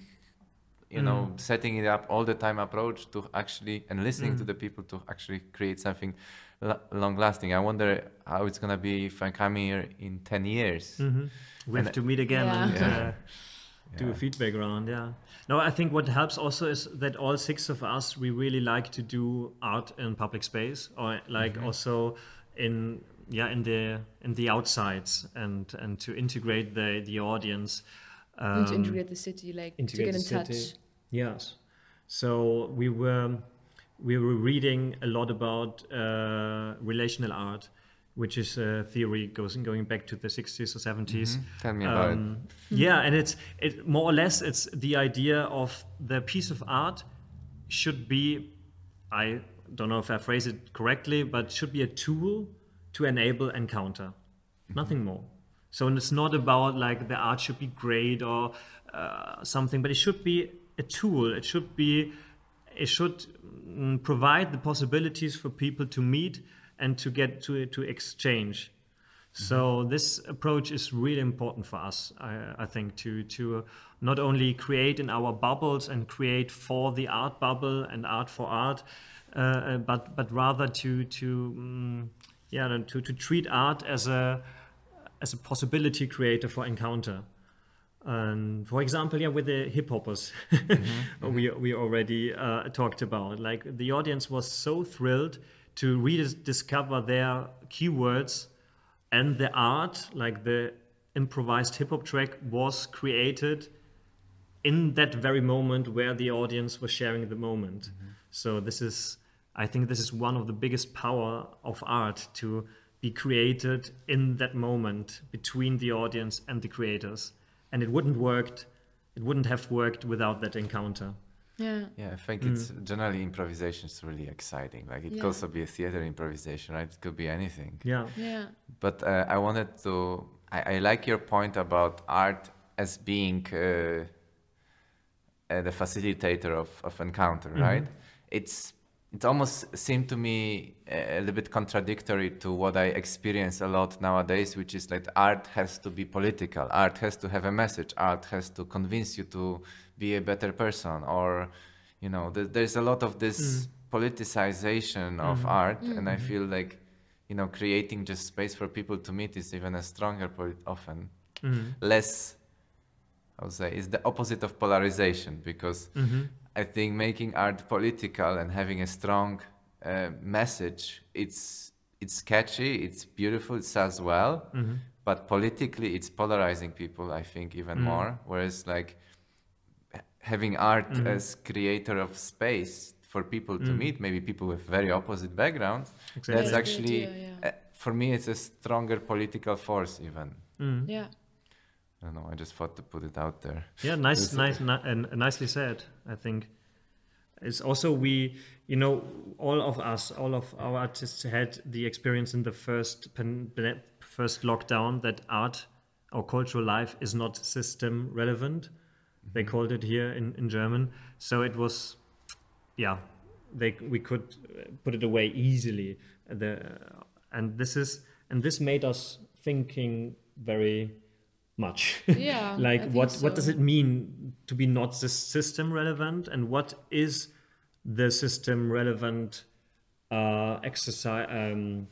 Speaker 5: you know,
Speaker 6: Mhm.
Speaker 5: setting it up all the time approach to actually and listening to
Speaker 6: Mhm.
Speaker 5: the people to actually create something lo- long lasting. I wonder how it's gonna be if I come here in ten years.
Speaker 6: hmm We have
Speaker 5: And-
Speaker 6: to meet again
Speaker 7: Yeah.
Speaker 6: and
Speaker 5: Yeah.
Speaker 6: Uh, do a feedback round. Yeah. No, I think what helps also is that all six of us we really like to do art in public space or like
Speaker 5: Mm-hmm.
Speaker 6: also in yeah in the in the outsides and and to integrate the the audience.
Speaker 7: and to
Speaker 6: um,
Speaker 7: integrate the city, like to get in
Speaker 6: the
Speaker 7: touch.
Speaker 6: city. Yes. So we were we were reading a lot about uh, relational art, which is a theory goes going back to the 60s or 70s.
Speaker 5: Mhm. Tell me about it.
Speaker 6: Um, yeah, and it's it more or less it's the idea of the piece of art should be I don't know if I phrase it correctly, but should be a tool to enable encounter, nothing more. So it's not about like the art should be great or uh, something, but it should be a tool. It should be it should mm, provide the possibilities for people to meet and to get to to exchange. So this approach is really important for us, I, I think, to to not only create in our bubbles and create for the art bubble and art for art, uh, uh, but but rather to to um, yeah to to treat art as a as a possibility creator for encounter. And for example, yeah, with the hip hoppers, we we already uh, talked about. Like the audience was so thrilled to rediscover their keywords, and the art, like the improvised hip hop track, was created in that very moment where the audience was sharing the moment. Mm-hmm. So this is, I think, this is one of the biggest power of art to be created in that moment between the audience and the creators, and it wouldn't worked, it wouldn't have worked without that encounter.
Speaker 7: Yeah.
Speaker 5: Yeah, I think it's generally improvisation is really exciting. Like it could also be a theater improvisation, right? It could be anything.
Speaker 6: Yeah.
Speaker 7: Yeah.
Speaker 5: But uh, I wanted to. I, I like your point about art as being uh, uh, the facilitator of, of encounter, right? It's it almost seemed to me a, a little bit contradictory to what I experience a lot nowadays, which is that art has to be political. Art has to have a message. Art has to convince you to be a better person, or you know, th- there's a lot of this politicization of art, and I feel like you know, creating just space for people to meet is even a stronger polit- often
Speaker 6: Mhm.
Speaker 5: less I would say is the opposite of polarization because
Speaker 6: Mhm.
Speaker 5: I think making art political and having a strong uh, message it's it's catchy it's beautiful it sells well
Speaker 6: Mhm.
Speaker 5: but politically it's polarizing people I think even
Speaker 6: Mm.
Speaker 5: more whereas like h- having art
Speaker 6: Mhm.
Speaker 5: as creator of space for people to
Speaker 6: Mm.
Speaker 5: meet maybe people with very opposite backgrounds
Speaker 6: Exactly.
Speaker 5: that's
Speaker 7: the
Speaker 5: actually
Speaker 7: idea, yeah.
Speaker 5: uh, for me it's a stronger political force even
Speaker 6: Mhm.
Speaker 7: Yeah.
Speaker 5: I don't know. I just thought to put it out there.
Speaker 6: Yeah, nice, nice, ni- and nicely said. I think it's also we, you know, all of us, all of our artists had the experience in the first pan- first lockdown that art or cultural life is not system relevant. They called it here in, in German. So it was, yeah, they we could uh, put it away easily. The and this is and this made us thinking very much.
Speaker 7: Yeah, I
Speaker 6: like
Speaker 7: think
Speaker 6: what what does it mean to be not this system relevant and what is the system relevant uh, exercise um,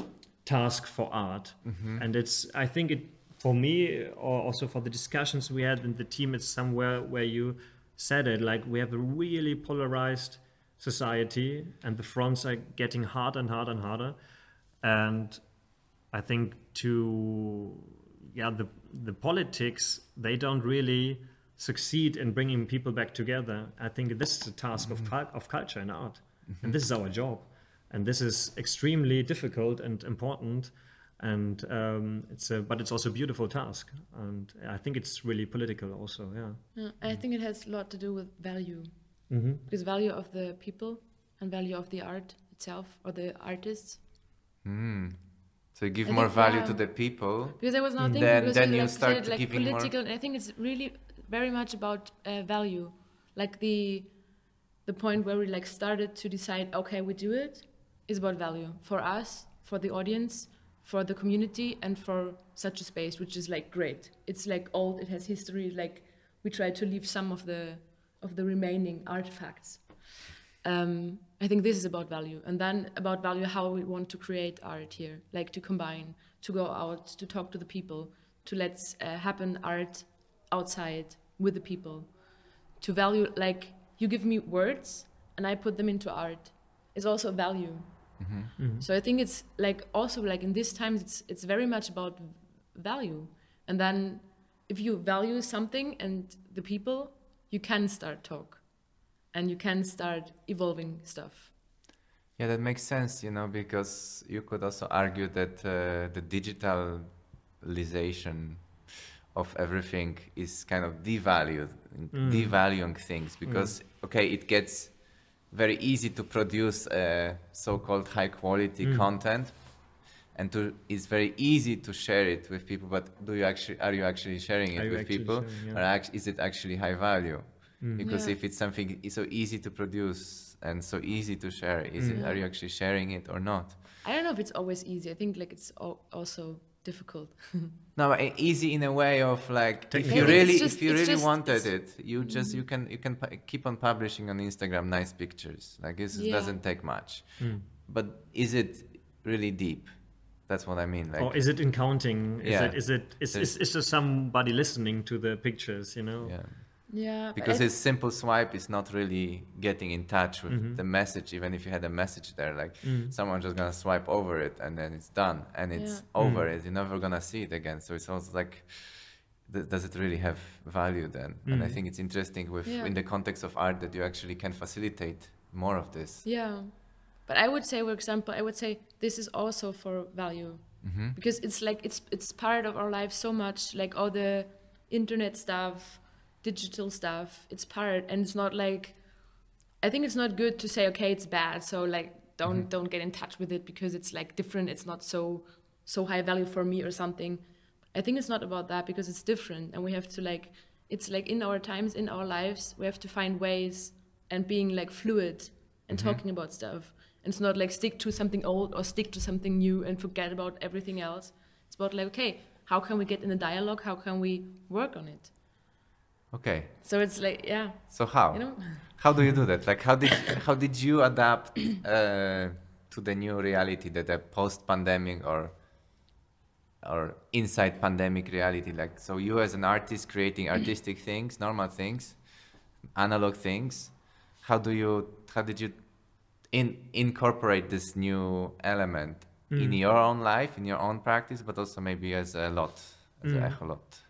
Speaker 6: task for art
Speaker 5: Mm-hmm.
Speaker 6: and it's i think it for me, or also for the discussions we had in the team, it's somewhere where you said it like we have a really polarized society, and the fronts are getting harder and harder and harder. And I think to yeah the the politics they don't really succeed in bringing people back together. I think this is a task of mm-hmm. cul- of culture and art, and mm-hmm. this is our job, and this is extremely difficult and important. And um, it's a, but it's also a beautiful task, and I think it's really political also. Yeah.
Speaker 7: Yeah, I think it has a lot to do with value,
Speaker 6: Mm-hmm.
Speaker 7: because value of the people and value of the art itself or the artists.
Speaker 5: Mm. So you give
Speaker 7: I
Speaker 5: more
Speaker 7: think,
Speaker 5: value
Speaker 7: yeah.
Speaker 5: to the people.
Speaker 7: Because I was now
Speaker 6: Mm.
Speaker 7: thinking,
Speaker 5: Then-
Speaker 7: because
Speaker 5: then
Speaker 7: you,
Speaker 5: you
Speaker 7: like,
Speaker 5: start
Speaker 7: said, like
Speaker 5: giving more-
Speaker 7: political, and I think it's really very much about uh, value, like the the point where we like started to decide, okay, we do it, is about value for us, for the audience, for the community, and for such a space, which is like great. It's like old, it has history. Like we try to leave some of the of the remaining artifacts. Um, I think this is about value, and then about value how we want to create art here, like to combine, to go out, to talk to the people, to let uh, happen art outside with the people, to value like you give me words and I put them into art is also value.
Speaker 6: Mm-hmm.
Speaker 7: So I think it's like also like in these times it's it's very much about value, and then if you value something and the people, you can start talk, and you can start evolving stuff.
Speaker 5: Yeah, that makes sense, you know, because you could also argue that uh, the digitalization of everything is kind of devalued,
Speaker 6: Mm.
Speaker 5: devaluing things because, okay, it gets very easy to produce uh, so-called high quality
Speaker 6: Mm.
Speaker 5: content and to it's very easy to share it with people but do you actually are you actually sharing it with people
Speaker 6: sharing, yeah.
Speaker 5: or is it actually high value
Speaker 6: Mm.
Speaker 5: because
Speaker 7: Yeah.
Speaker 5: if it's something so easy to produce and so easy to share is it
Speaker 7: Mm.
Speaker 5: are you actually sharing it or not
Speaker 7: I don't know if it's always easy. I think like it's also difficult.
Speaker 5: no easy in a way of like if you really
Speaker 7: just-
Speaker 5: if you really
Speaker 7: just-
Speaker 5: wanted it you just you can you can pu- keep on publishing on instagram nice pictures like this
Speaker 7: Yeah.
Speaker 5: doesn't take much
Speaker 6: Mm.
Speaker 5: but is it really deep that's what i mean like
Speaker 6: or is it in counting? Is
Speaker 5: Yeah.
Speaker 6: it is it is,
Speaker 5: There's-
Speaker 6: is, is there somebody listening to the pictures? You know.
Speaker 5: yeah
Speaker 7: Yeah,
Speaker 5: because
Speaker 7: I-
Speaker 5: his simple swipe is not really getting in touch with
Speaker 6: Mhm.
Speaker 5: the message even if you had a message there like
Speaker 6: Mm.
Speaker 5: someone just gonna swipe over it and then it's done and it's
Speaker 7: Yeah.
Speaker 5: over
Speaker 6: Mm.
Speaker 5: it you're never gonna see it again so it's also like th- does it really have value then and i
Speaker 6: Mm.
Speaker 5: think it's interesting with
Speaker 7: Yeah.
Speaker 5: in the context of art that you actually can facilitate more of this
Speaker 7: Yeah, but I would say, for example, I would say this is also for value
Speaker 5: hmm
Speaker 7: because it's like it's it's part of our life so much, like all the internet stuff, digital stuff. It's part, and it's not like I think it's not good to say okay, it's bad, so like don't
Speaker 5: Mhm.
Speaker 7: don't get in touch with it because it's like different. It's not so so high value for me or something. I think it's not about that because it's different, and we have to like it's like in our times in our lives we have to find ways and being like fluid and
Speaker 5: Mhm.
Speaker 7: talking about stuff. And it's not like stick to something old or stick to something new and forget about everything else. It's about like okay, how can we get in a dialogue? How can we work on it?
Speaker 5: Okay
Speaker 7: So it's like yeah,
Speaker 5: so how
Speaker 7: you know.
Speaker 5: how do you do that like how did how did you adapt uh, to the new reality that the post pandemic or or inside pandemic reality like so you as an artist creating artistic things normal things analog things how do you how did you in, incorporate this new element in
Speaker 6: Mm.
Speaker 5: your own life in your own practice but also maybe as a lot as
Speaker 6: Mm.
Speaker 5: a echolot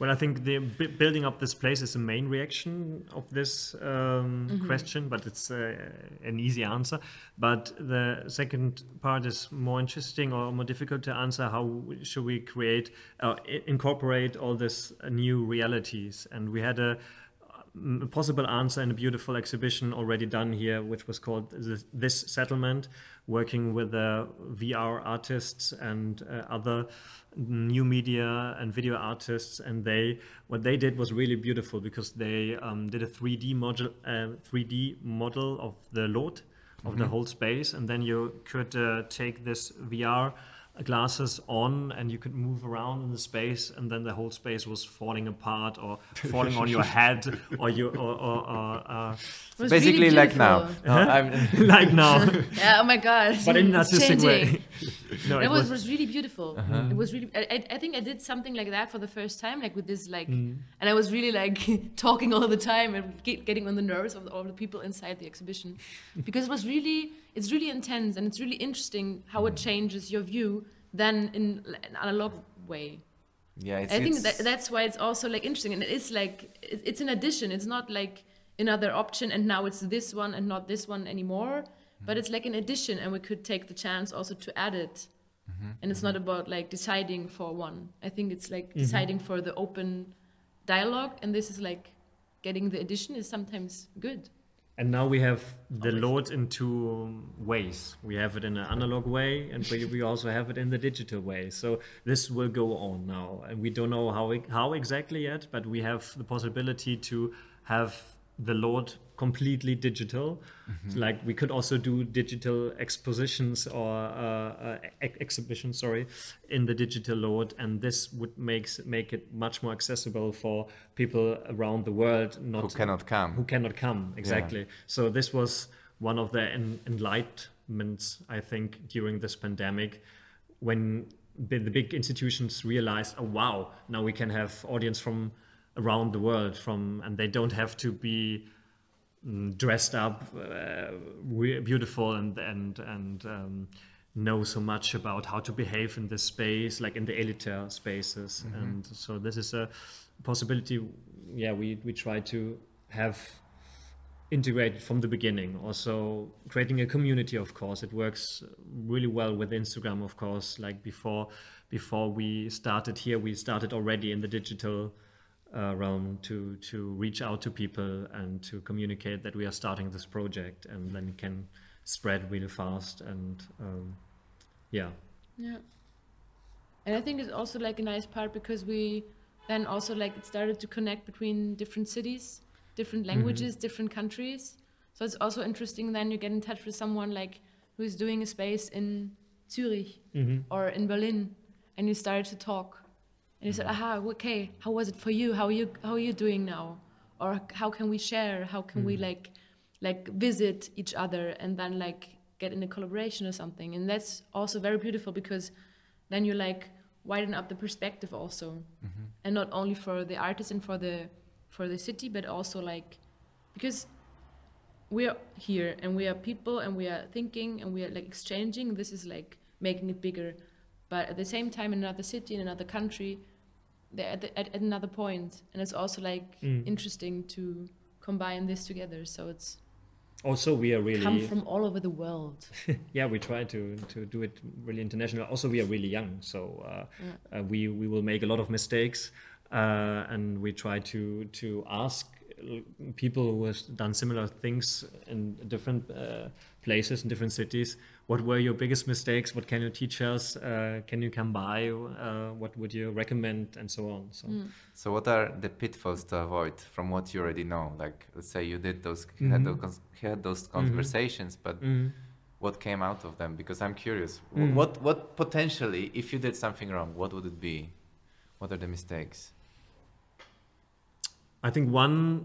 Speaker 6: Well, I think the b- building up this place is the main reaction of this um, question, but it's uh, an easy answer. But the second part is more interesting or more difficult to answer. How should we create, uh, incorporate all these new realities? And we had a, um, a possible answer in a beautiful exhibition already done here, which was called this, this Settlement, working with uh, VR artists and uh, other new media and video artists. And they, what they did was really beautiful because they um, did a 3D model, uh, 3D model of the Lot of the whole space, and then you could uh, take this VR glasses on and you could move around in the space and then the whole space was falling apart or falling on your head or you or, or, or uh,
Speaker 5: basically
Speaker 7: really
Speaker 5: like now. No, I'm-
Speaker 6: like now
Speaker 7: Yeah. Oh my god.
Speaker 6: but in an
Speaker 7: it's
Speaker 6: artistic way
Speaker 7: changing.
Speaker 6: No,
Speaker 7: that
Speaker 6: it
Speaker 7: was,
Speaker 6: was-
Speaker 7: was really beautiful.
Speaker 5: Uh-huh.
Speaker 7: It was really. I, I- I think I did something like that for the first time, like with this, like,
Speaker 6: Mm.
Speaker 7: and I was really like talking all the time and get, getting on the nerves of all the people inside the exhibition, because it was really, it's really intense and it's really interesting how it changes your view then in an analog way.
Speaker 5: Yeah, it's,
Speaker 7: I think
Speaker 5: it's-
Speaker 7: that, that's why it's also like interesting, and it's like it's an addition. It's not like another option, and now it's this one and not this one anymore. But it's like an addition, and we could take the chance also to add it. Mm-hmm. And it's not mm-hmm. about like deciding for one. I think it's like mm-hmm. deciding for the open dialogue, and this is like getting the addition is sometimes good.
Speaker 6: And now we have the
Speaker 7: Always.
Speaker 6: Lot in two ways. We have it in an analog way, and we, we also have it in the digital way. So this will go on now, and we don't know how e- how exactly yet, but we have the possibility to have the Lot completely digital. Like we could also do digital expositions or uh, uh, ex- exhibitions, sorry, in the digital Lot, and this would makes make it much more accessible for people around the world. Not
Speaker 5: who cannot come.
Speaker 6: who cannot come exactly so this was one of the en- enlightenments i think during this pandemic when the, the big institutions realized oh wow now we can have audience from around the world from and they don't have to be mm, dressed up uh, beautiful and and and um, know so much about how to behave in this space like in the elitary spaces. And so this is a possibility yeah we we try to have integrated from the beginning. Also creating a community of course. It works really well with instagram of course. Like before before we started here we started already in the digital uh, realm to to reach out to people and to communicate that we are starting this project and then it can spread really fast and um, yeah
Speaker 7: Yeah. And I think it's also like a nice part because we then also like it started to connect between different cities, different languages, different countries. So it's also interesting then you get in touch with someone like who is doing a space in Zurich or in Berlin and you started to talk. And he said, mm-hmm. aha, okay, how was it for you? How are you how are you doing now? Or how can we share? How can we mm-hmm. like like visit each other and then like get in a collaboration or something? And that's also very beautiful because then you like widen up the perspective also. Mm-hmm. And not only for the artist and for the for the city but also like because we are here and we are people and we are thinking and we are like exchanging. This is like making it bigger. But at the same time in another city in another country they're at, the, at, at another point and it's also like
Speaker 6: Mm.
Speaker 7: interesting to combine this together so it's
Speaker 6: also we are really
Speaker 7: come from all over the world.
Speaker 6: Yeah we try to to do it really international. Also we are really young so uh, uh, we we will make a lot of mistakes uh, and we try to to ask people who have done similar things in different uh, places in different cities what were your biggest mistakes what can you teach us uh, can you come by uh, what would you recommend and so on so
Speaker 5: So, what are the pitfalls to avoid from what you already know? Like, let's say you did those, had, those had those conversations, but
Speaker 6: Mhm.
Speaker 5: what came out of them? Because I'm curious. Wh-
Speaker 6: Mm.
Speaker 5: What, what potentially, if you did something wrong, what would it be? What are the mistakes?
Speaker 6: I think one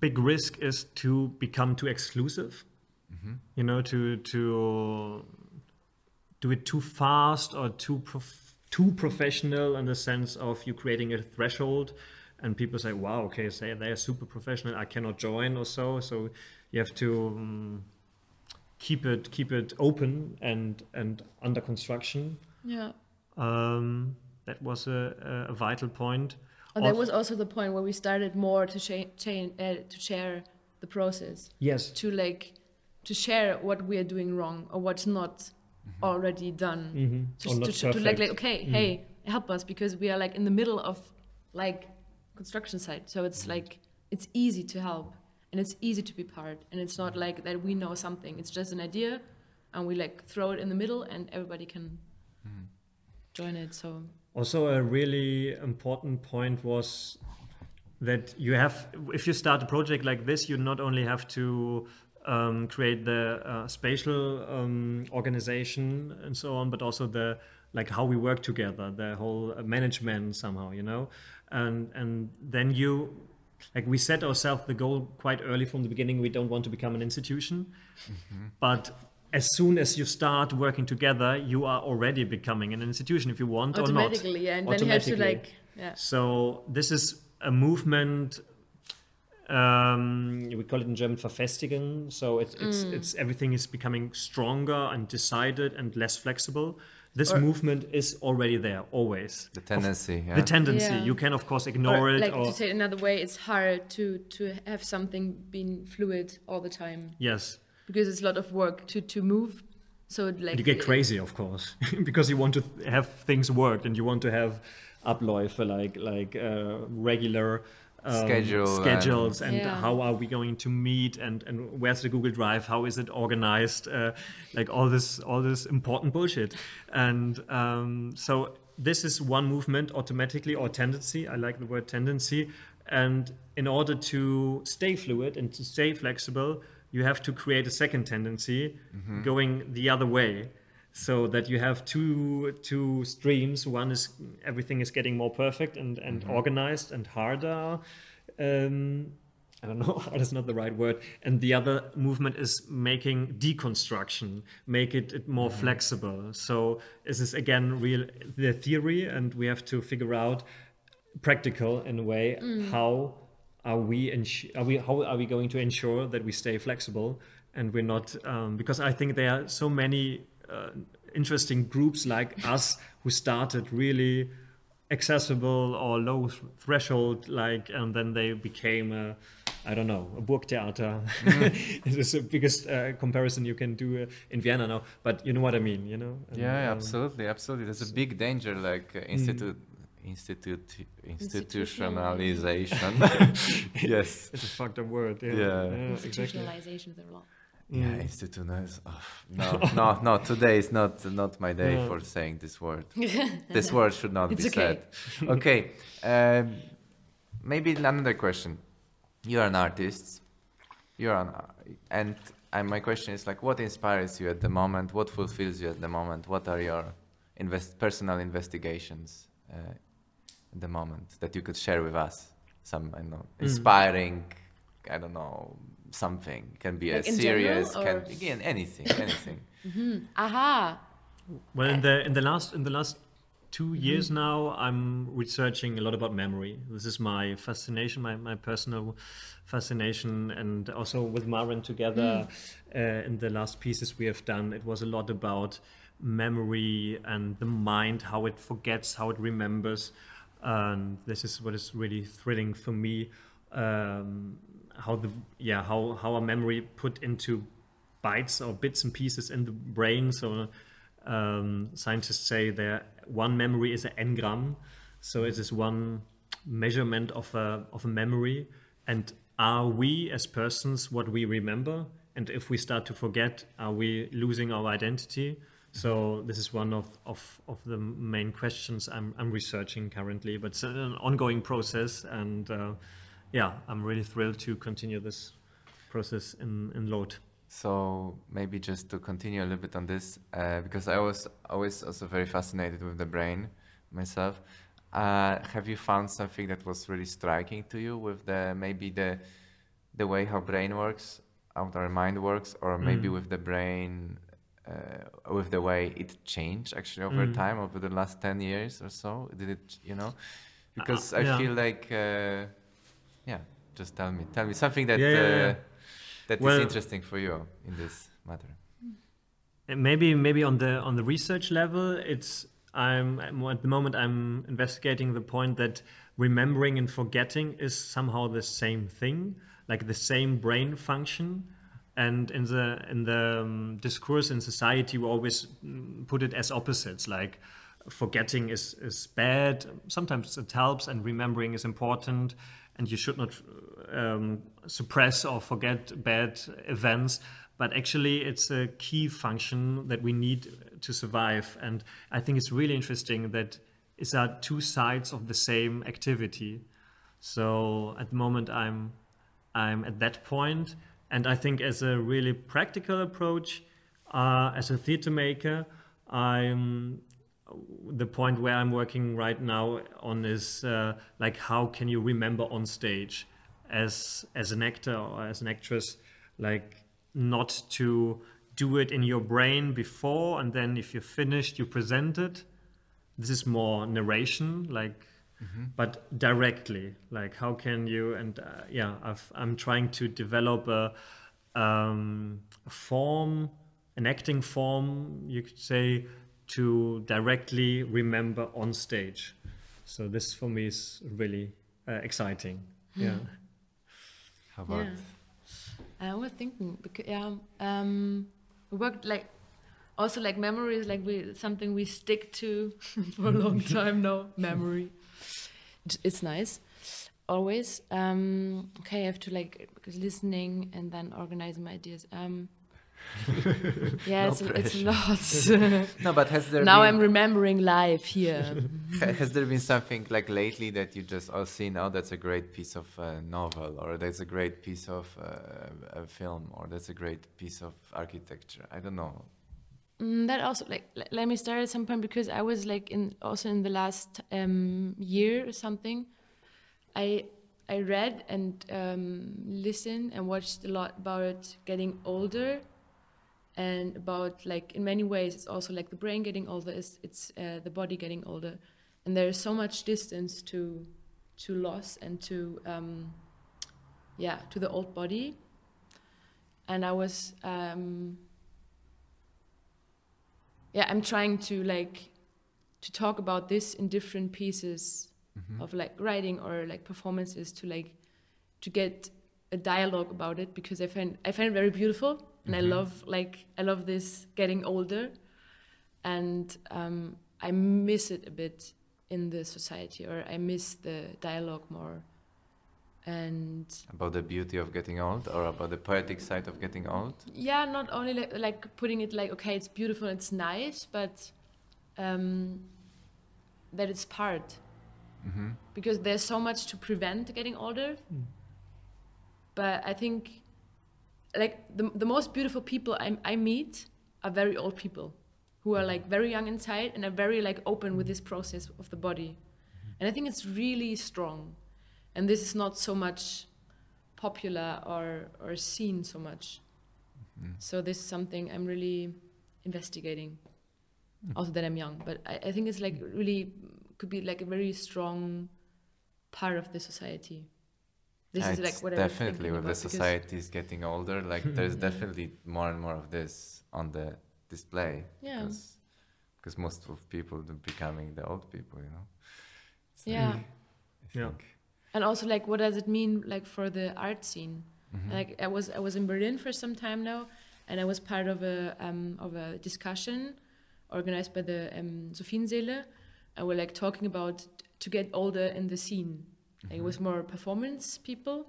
Speaker 6: big risk is to become too exclusive. You know, to to do it too fast or too prof- too professional in the sense of you creating a threshold, and people say, "Wow, okay, say they are super professional. I cannot join or so." So you have to um, keep it keep it open and and under construction.
Speaker 7: yeah
Speaker 6: Um, that was a, a, vital point.
Speaker 7: and that was also the point where we started more to cha- cha- uh, to share the process
Speaker 6: yes.
Speaker 7: to like to share what we are doing wrong or what's not mm-hmm. already done.
Speaker 6: Mm-hmm.
Speaker 7: just to, sh- to like, like okay hey mm. help us because we are like in the middle of like construction site. So it's mm-hmm. like it's easy to help and it's easy to be part and it's not like that we know something. It's just an idea and we like throw it in the middle and everybody can mm. join it so.
Speaker 6: Also, a really important point was that you have, if you start a project like this, you not only have to um, create the uh, spatial um, organization and so on, but also the like how we work together, the whole uh, management somehow, you know, and and then you like we set ourselves the goal quite early from the beginning. We don't want to become an institution, but as soon as you start working together, you are already becoming an institution if you want or not.
Speaker 7: Automatically, yeah. And then you have to
Speaker 6: Automatically.
Speaker 7: like, yeah.
Speaker 6: So this is a movement. Um, we call it in German Verfestigen. So it's it's,
Speaker 7: Mm.
Speaker 6: it's everything is becoming stronger and decided and less flexible. This
Speaker 7: Or-
Speaker 6: movement is already there, always.
Speaker 5: The tendency, yeah.
Speaker 6: The tendency.
Speaker 7: Yeah.
Speaker 6: You can of course ignore
Speaker 7: or
Speaker 6: it.
Speaker 7: like
Speaker 6: or
Speaker 7: to say it another way, it's hard to to have something being fluid all the time
Speaker 6: yes,
Speaker 7: because it's a lot of work to to move. So it, like
Speaker 6: you get
Speaker 7: it-
Speaker 6: crazy, of course, because you want to have things worked and you want to have Abläufe like like uh, regular um,
Speaker 5: Schedule
Speaker 6: schedules and,
Speaker 7: Yeah.
Speaker 6: how are we going to meet and and where's the Google Drive? How is it organized? Uh, like all this all this important bullshit. And um, so this is one movement automatically or tendency. I like the word tendency. And in order to stay fluid and to stay flexible, you have to create a second tendency going the other way so that you have two two streams. One is everything is getting more perfect and and organized and harder. Um I don't know, hard is not the right word. And the other movement is making deconstruction, make it, it more flexible. So this is again real the theory, and we have to figure out practical in a way how are we ins- are we how are we going to ensure that we stay flexible and we're not um, because I think there are so many uh, interesting groups like us who started really accessible or low th- threshold like and then they became a I don't know a Burgtheater. this is the biggest uh, comparison you can do uh, in Vienna now, but you know what I mean, you know? And,
Speaker 5: Yeah,
Speaker 6: um,
Speaker 5: absolutely, absolutely. There's a big danger, like uh, institute, institute, institutionalization. yes.
Speaker 6: It's a fucked up word. Yeah,
Speaker 5: Yeah.
Speaker 6: exactly.
Speaker 7: institutionalization is a lot.
Speaker 5: Yeah,
Speaker 6: Mm.
Speaker 5: institutionaliz. Oh, no, no, no. Today is not not my day
Speaker 6: Yeah.
Speaker 5: for saying this word. this word should not
Speaker 7: It's
Speaker 5: be
Speaker 7: okay.
Speaker 5: said. Okay. Um, maybe another question. You are an artist. You are an, ar- and and my question is like, what inspires you at the moment? What fulfills you at the moment? What are your invest personal investigations uh, at the moment that you could share with us? Some I don't know
Speaker 6: Mm.
Speaker 5: inspiring. I don't know something can be
Speaker 7: Like
Speaker 5: a
Speaker 7: in general,
Speaker 5: serious can again anything anything
Speaker 7: Aha.
Speaker 6: Well, in the in the last in the last two years now, I'm researching a lot about memory. This is my fascination, my, my personal fascination, and also with Maren together. Uh, in the last pieces we have done, it was a lot about memory and the mind, how it forgets, how it remembers. And this is what is really thrilling for me. Um, how the yeah how how a memory put into bytes or bits and pieces in the brain. So um, scientists say that one memory is an engram, so it is one measurement of a of a memory. And are we as persons what we remember? And if we start to forget, are we losing our identity? So this is one of, of, of the main questions I'm, I'm researching currently, but it's an ongoing process. And uh, yeah, I'm really thrilled to continue this process in, in Lot.
Speaker 5: So maybe just to continue a little bit on this, uh, because I was always also very fascinated with the brain myself. Uh, have you found something that was really striking to you with the maybe the the way how brain works, how our mind works, or maybe
Speaker 6: Mm.
Speaker 5: with the brain, uh, with the way it changed actually over
Speaker 6: Mm.
Speaker 5: time over the last ten years or so? Did it, you know? Because I
Speaker 6: yeah.
Speaker 5: feel like, uh, yeah. Just tell me, tell me something that
Speaker 6: Yeah, yeah, yeah.
Speaker 5: uh, that is
Speaker 6: Well-
Speaker 5: interesting for you in this matter.
Speaker 6: Maybe maybe on the on the research level it's I'm, I'm at the moment I'm investigating the point that remembering and forgetting is somehow the same thing like the same brain function and in the in the um, discourse in society we always mm, put it as opposites like forgetting is is bad sometimes it helps and remembering is important and you should not um, suppress or forget bad events but actually it's a key function that we need to survive. And i think it's really interesting that it's are two sides of the same activity. So at the moment i'm i'm at that point. And i think as a really practical approach uh, as a theater maker i'm the point where i'm working right now on is uh, like how can you remember on stage as as an actor or as an actress like not to do it in your brain before, and then if you're finished, you present it. This is more narration, like, but directly. Like, how can you? And uh, yeah, I've, I'm trying to develop a, um, a form, an acting form, you could say, to directly remember on stage. So this for me is really uh, exciting. Yeah.
Speaker 5: How about
Speaker 7: Yeah. I was thinking because yeah, um, we worked like also like memory is like we something we stick to for a long time now. Memory, It's- it's nice, always. Um, okay, I have to like because listening and then organizing my ideas. Um, yeah,
Speaker 5: No
Speaker 7: it's, a- it's a lot.
Speaker 5: no? But has there
Speaker 7: now
Speaker 5: been,
Speaker 7: I'm remembering live here.
Speaker 5: Has there been something like lately that you just all seen? Oh, that's a great piece of uh, novel, or that's a great piece of uh, a film, or that's a great piece of architecture. I don't know.
Speaker 7: Mm, that also like le- let me start at some point because I was like in also in the last um, year or something. I I read and um, listened and watched a lot about getting older, and about like in many ways it's also like the brain getting older. It's it's uh, the body getting older, and there's so much distance to to loss and to um, yeah to the old body. And I was. Um, yeah i'm trying to like to talk about this in different pieces of like writing or like performances to like to get a dialogue about it because i find i find it very beautiful and i love like i love this getting older. And um, i miss it a bit in the society or i miss the dialogue more. And
Speaker 5: About the beauty of getting old, or about the poetic side of getting old.
Speaker 7: yeah not only like, like putting it like okay it's beautiful it's nice but um, that it's part.
Speaker 5: Hmm
Speaker 7: because there's so much to prevent getting older. But i think like the, the most beautiful people I, I meet are very old people who are like very young inside and are very like open with this process of the body. Mm-hmm. And i think it's really strong. And this is not so much popular or or seen so much. Mm-hmm. So this is something i'm really investigating mm. also that i'm young. But i, I think it's like mm. really could be like a very strong part of the society this
Speaker 5: Yeah,
Speaker 7: is like
Speaker 5: it's
Speaker 7: what
Speaker 5: definitely with the
Speaker 7: about, because-
Speaker 5: society is getting older. Like there's definitely more and more of this on the display.
Speaker 7: Yeah.
Speaker 5: Because, because most of people are becoming the old people, you know. It's, uh,
Speaker 7: yeah
Speaker 5: I
Speaker 6: Yeah.
Speaker 7: and also like what does it mean like for the art scene
Speaker 5: Mhm.
Speaker 7: like i was i was in berlin for some time now and i was part of a um, of a discussion organized by the um, Sophiensæle and we're like talking about to get older in the scene like, it was more performance people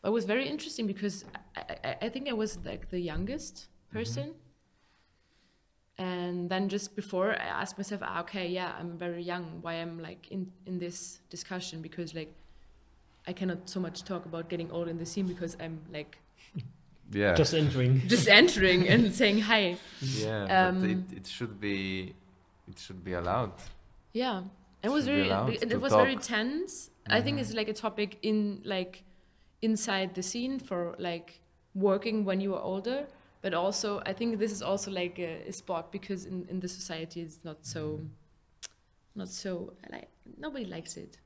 Speaker 7: but it was very interesting because I, I, I think i was like the youngest person and then just before i asked myself ah, okay yeah i'm very young why i'm like in in this discussion because like i cannot so much talk about getting old in the scene because i'm like
Speaker 5: Yeah.
Speaker 6: Just entering.
Speaker 7: just entering and saying hi
Speaker 5: yeah. but
Speaker 7: um,
Speaker 5: it, it should be it should be allowed.
Speaker 7: yeah it was very
Speaker 5: allowed
Speaker 7: it, it was very
Speaker 5: talk.
Speaker 7: Tense i think
Speaker 5: Mhm.
Speaker 7: it's like a topic in like inside the scene for like working when you are older but also i think this is also like a, a spot because in, in the society it's not so
Speaker 5: Mm-hmm.
Speaker 7: not so like nobody likes it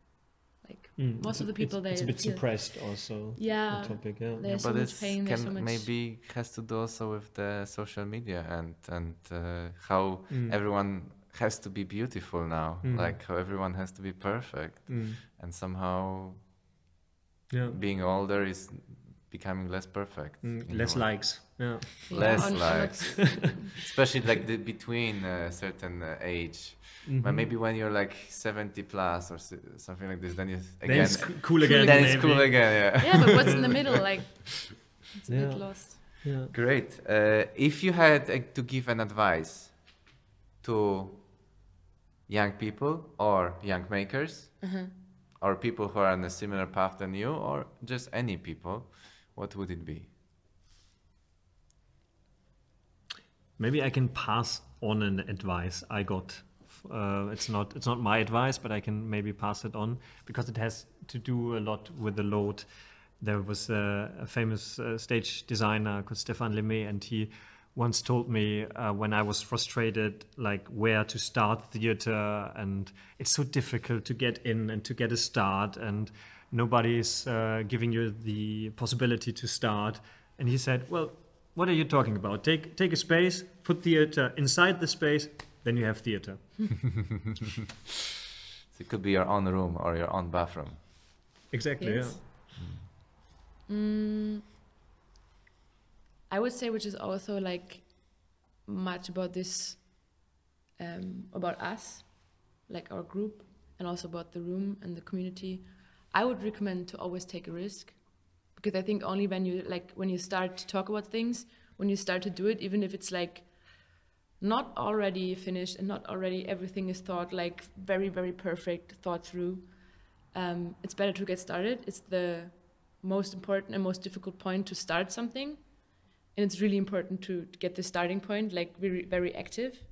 Speaker 7: like
Speaker 6: Mm,
Speaker 7: Most of the people,
Speaker 6: it's, it's a bit
Speaker 7: feel-
Speaker 6: suppressed also.
Speaker 7: yeah
Speaker 6: The topic, yeah.
Speaker 7: there's so
Speaker 5: but
Speaker 7: much
Speaker 5: it's
Speaker 7: pain there's
Speaker 5: can
Speaker 7: so much
Speaker 5: maybe has to do also with the social media and and uh, how
Speaker 6: Mm.
Speaker 5: everyone has to be beautiful now.
Speaker 6: Mm.
Speaker 5: Like how everyone has to be perfect,
Speaker 6: Mm.
Speaker 5: and somehow
Speaker 6: Yeah.
Speaker 5: being older is becoming less perfect.
Speaker 6: Mm, less
Speaker 5: way.
Speaker 6: likes. Yeah.
Speaker 7: Yeah,
Speaker 5: less
Speaker 7: on- on
Speaker 5: likes. especially like the between a certain uh, age. But
Speaker 6: Mhm.
Speaker 5: maybe when you're like 70 plus or s- something like this, then you
Speaker 6: Then
Speaker 5: again.
Speaker 6: it's c- cool again.
Speaker 5: then it's cool again. Yeah.
Speaker 7: yeah but what's in the middle like it's a
Speaker 6: Yeah.
Speaker 7: bit lost
Speaker 6: Yeah.
Speaker 5: Great. Uh, if you had uh, to give an advice to young people or young makers
Speaker 7: Uh-huh.
Speaker 5: or people who are on a similar path than you or just any people, what would it be?
Speaker 6: Maybe I can pass on an advice I got. Uh, it's not it's not my advice, but I can maybe pass it on because it has to do a lot with the Lot. There was a, a famous uh, stage designer called Stefan Lemay, and he once told me uh, when I was frustrated, like where to start theater, and it's so difficult to get in and to get a start, and nobody's uh, giving you the possibility to start. And he said, "Well, what are you talking about? Take take a space, put theater inside the space, then you have theater."
Speaker 5: So it could be your own room or your own bathroom.
Speaker 6: Exactly.
Speaker 7: Yes. Mm, I would say, which is also like much about this, um, about us, like our group, and also about the room and the community. I would recommend to always take a risk, because I think only when you like when you start to talk about things, when you start to do it, even if it's like not already finished and not already everything is thought like very very perfect thought through um, it's better to get started it's the most important and most difficult point to start something and it's really important to, to get the starting point like very very active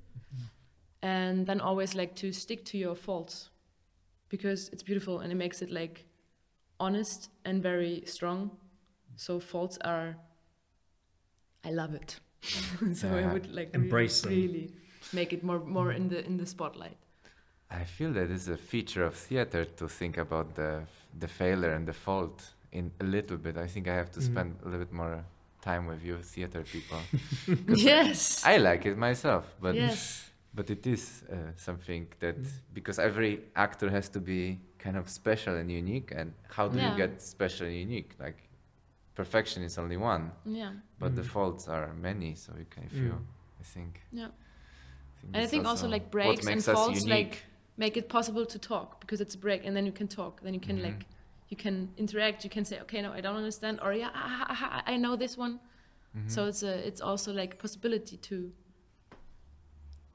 Speaker 7: and then always like to stick to your faults because it's beautiful and it makes it like honest and very strong so faults are i love it so
Speaker 5: Yeah.
Speaker 7: i would like
Speaker 6: Embrace them.
Speaker 7: really, really make it more more in the in the spotlight
Speaker 5: I feel that it's a feature of theater to think about the the failure and the fault in a little bit. I think I have to
Speaker 6: Mhm.
Speaker 5: spend a little bit more time with you theater people.
Speaker 7: yes
Speaker 5: I like it myself, but
Speaker 7: yes
Speaker 5: but it is uh, something that because every actor has to be kind of special and unique. And how do
Speaker 7: Yeah.
Speaker 5: you get special and unique? Like perfection is only one,
Speaker 7: yeah
Speaker 5: but the
Speaker 6: Mm.
Speaker 5: faults are many. So you can, feel
Speaker 6: Mm.
Speaker 5: I think.
Speaker 7: Yeah.
Speaker 5: think
Speaker 7: And I think also, like, breaks and
Speaker 5: makes
Speaker 7: faults,
Speaker 5: unique.
Speaker 7: like, make it possible to talk because it's a break and then you can talk then you can
Speaker 5: Mhm.
Speaker 7: like you can interact you can say okay no i don't understand or yeah ah, ah, ah, i know this one
Speaker 5: Mhm.
Speaker 7: so it's a it's also like a possibility to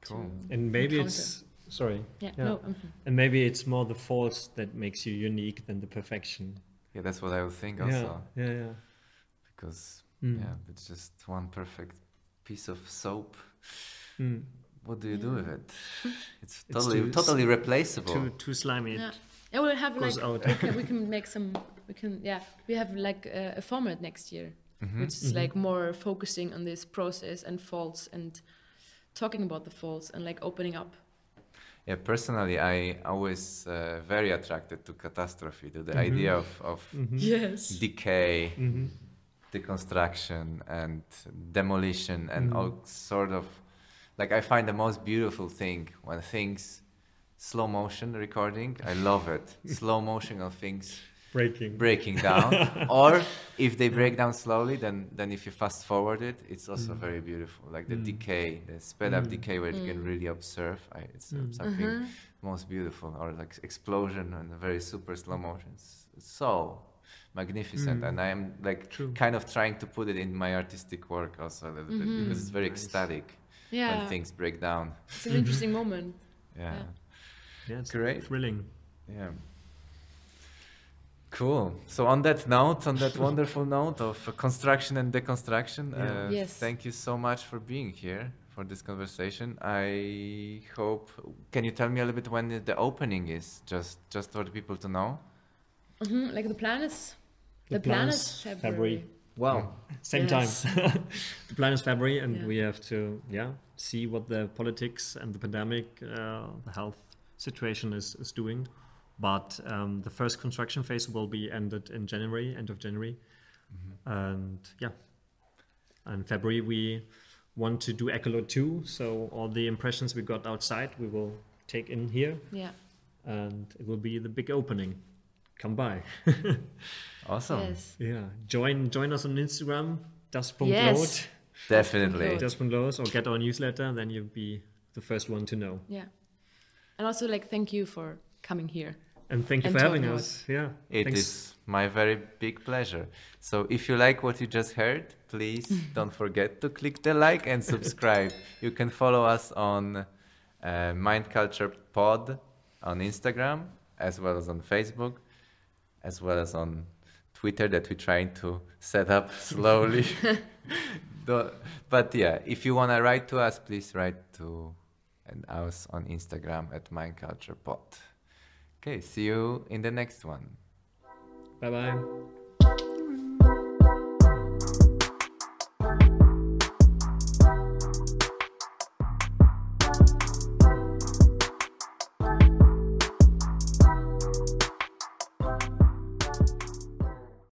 Speaker 5: Cool.
Speaker 7: to
Speaker 6: And maybe
Speaker 7: encounter.
Speaker 6: it's sorry.
Speaker 7: yeah,
Speaker 6: Yeah.
Speaker 7: no I'm fine.
Speaker 6: And maybe it's more the faults that makes you unique than the perfection.
Speaker 5: Yeah, that's what I would think also.
Speaker 6: yeah, yeah.
Speaker 5: Because
Speaker 6: Mm.
Speaker 5: yeah, it's just one perfect piece of soap.
Speaker 6: Mm.
Speaker 5: What do you do with it? It's
Speaker 6: It's
Speaker 5: totally
Speaker 6: too-
Speaker 5: totally replaceable.
Speaker 6: Too too slimy.
Speaker 7: Yeah yeah we'll have
Speaker 6: goes
Speaker 7: like
Speaker 6: out.
Speaker 7: we can, we can make some we can yeah we have like a, a format next year
Speaker 5: Mhm.
Speaker 7: which is
Speaker 6: Mhm.
Speaker 7: like more focusing on this process and faults and talking about the faults and like opening up
Speaker 5: Yeah, personally, I always uh, very attracted to catastrophe, to the
Speaker 6: Mhm.
Speaker 5: idea of, of
Speaker 6: Mhm.
Speaker 7: yes
Speaker 5: decay,
Speaker 6: Mhm.
Speaker 5: deconstruction, and demolition, and
Speaker 6: Mhm.
Speaker 5: all sort of. Like I find the most beautiful thing when things slow motion recording. I love it. slow motion of things
Speaker 6: Breaking.
Speaker 5: breaking down, or if they break down slowly, then then if you fast forward it, it's also
Speaker 6: Mm.
Speaker 5: very beautiful. Like the
Speaker 6: Mm.
Speaker 5: decay, the sped up
Speaker 6: Mm.
Speaker 5: decay, where you can
Speaker 7: Mm.
Speaker 5: really observe. I, it's uh,
Speaker 6: Mm.
Speaker 5: something
Speaker 7: Uh-huh.
Speaker 5: most beautiful, or like explosion and a very super slow motion. It's so magnificent,
Speaker 6: Mm.
Speaker 5: and I am like
Speaker 6: True.
Speaker 5: kind of trying to put it in my artistic work also a little bit
Speaker 7: Mhm.
Speaker 5: because it's very
Speaker 6: Nice.
Speaker 5: ecstatic
Speaker 7: yeah
Speaker 5: when things break down.
Speaker 7: it's an interesting moment
Speaker 5: Yeah.
Speaker 7: Yeah.
Speaker 6: Yeah, it's
Speaker 5: Great.
Speaker 6: thrilling.
Speaker 5: Yeah. Cool. So on that note, on that wonderful note of construction and deconstruction,
Speaker 6: Yeah.
Speaker 5: uh,
Speaker 7: Yes.
Speaker 5: thank you so much for being here for this conversation. I hope. Can you tell me a little bit when the- the opening is, just just for the people to know?
Speaker 7: hmm Like the plan is the, plan, is February.
Speaker 5: Wow.
Speaker 6: Same
Speaker 7: Yes.
Speaker 6: time. the plan is February, and
Speaker 7: Yeah.
Speaker 6: we have to, yeah, see what the politics and the pandemic, uh, the health situation is, is doing. But um, the first construction phase will be ended in January, end of January. And yeah, in February we want to do Echolot 2. So all the impressions we got outside we will take in here,
Speaker 7: Yeah.
Speaker 6: and it will be the big opening. Come by.
Speaker 5: Awesome.
Speaker 7: Yes.
Speaker 6: Yeah, join join us on Instagram, das.lot.
Speaker 7: Yes.
Speaker 5: Definitely.
Speaker 6: Das.lot, or get our newsletter, then you'll be the first one to know.
Speaker 7: Yeah. And also like thank you for coming here.
Speaker 6: And thank you
Speaker 7: And
Speaker 6: for having us. Yeah,
Speaker 5: It is
Speaker 6: thanks.
Speaker 5: my very big pleasure. So if you like what you just heard, please don't forget to click the like and subscribe. you can follow us on uh, Mind Culture Pod on Instagram, as well as on Facebook, as well as on Twitter that we're trying to set up slowly. But yeah, if you want to write to us, please write to and us on Instagram at Mind Culture Pod. Okay, see you in the next one.
Speaker 6: Bye
Speaker 5: bye.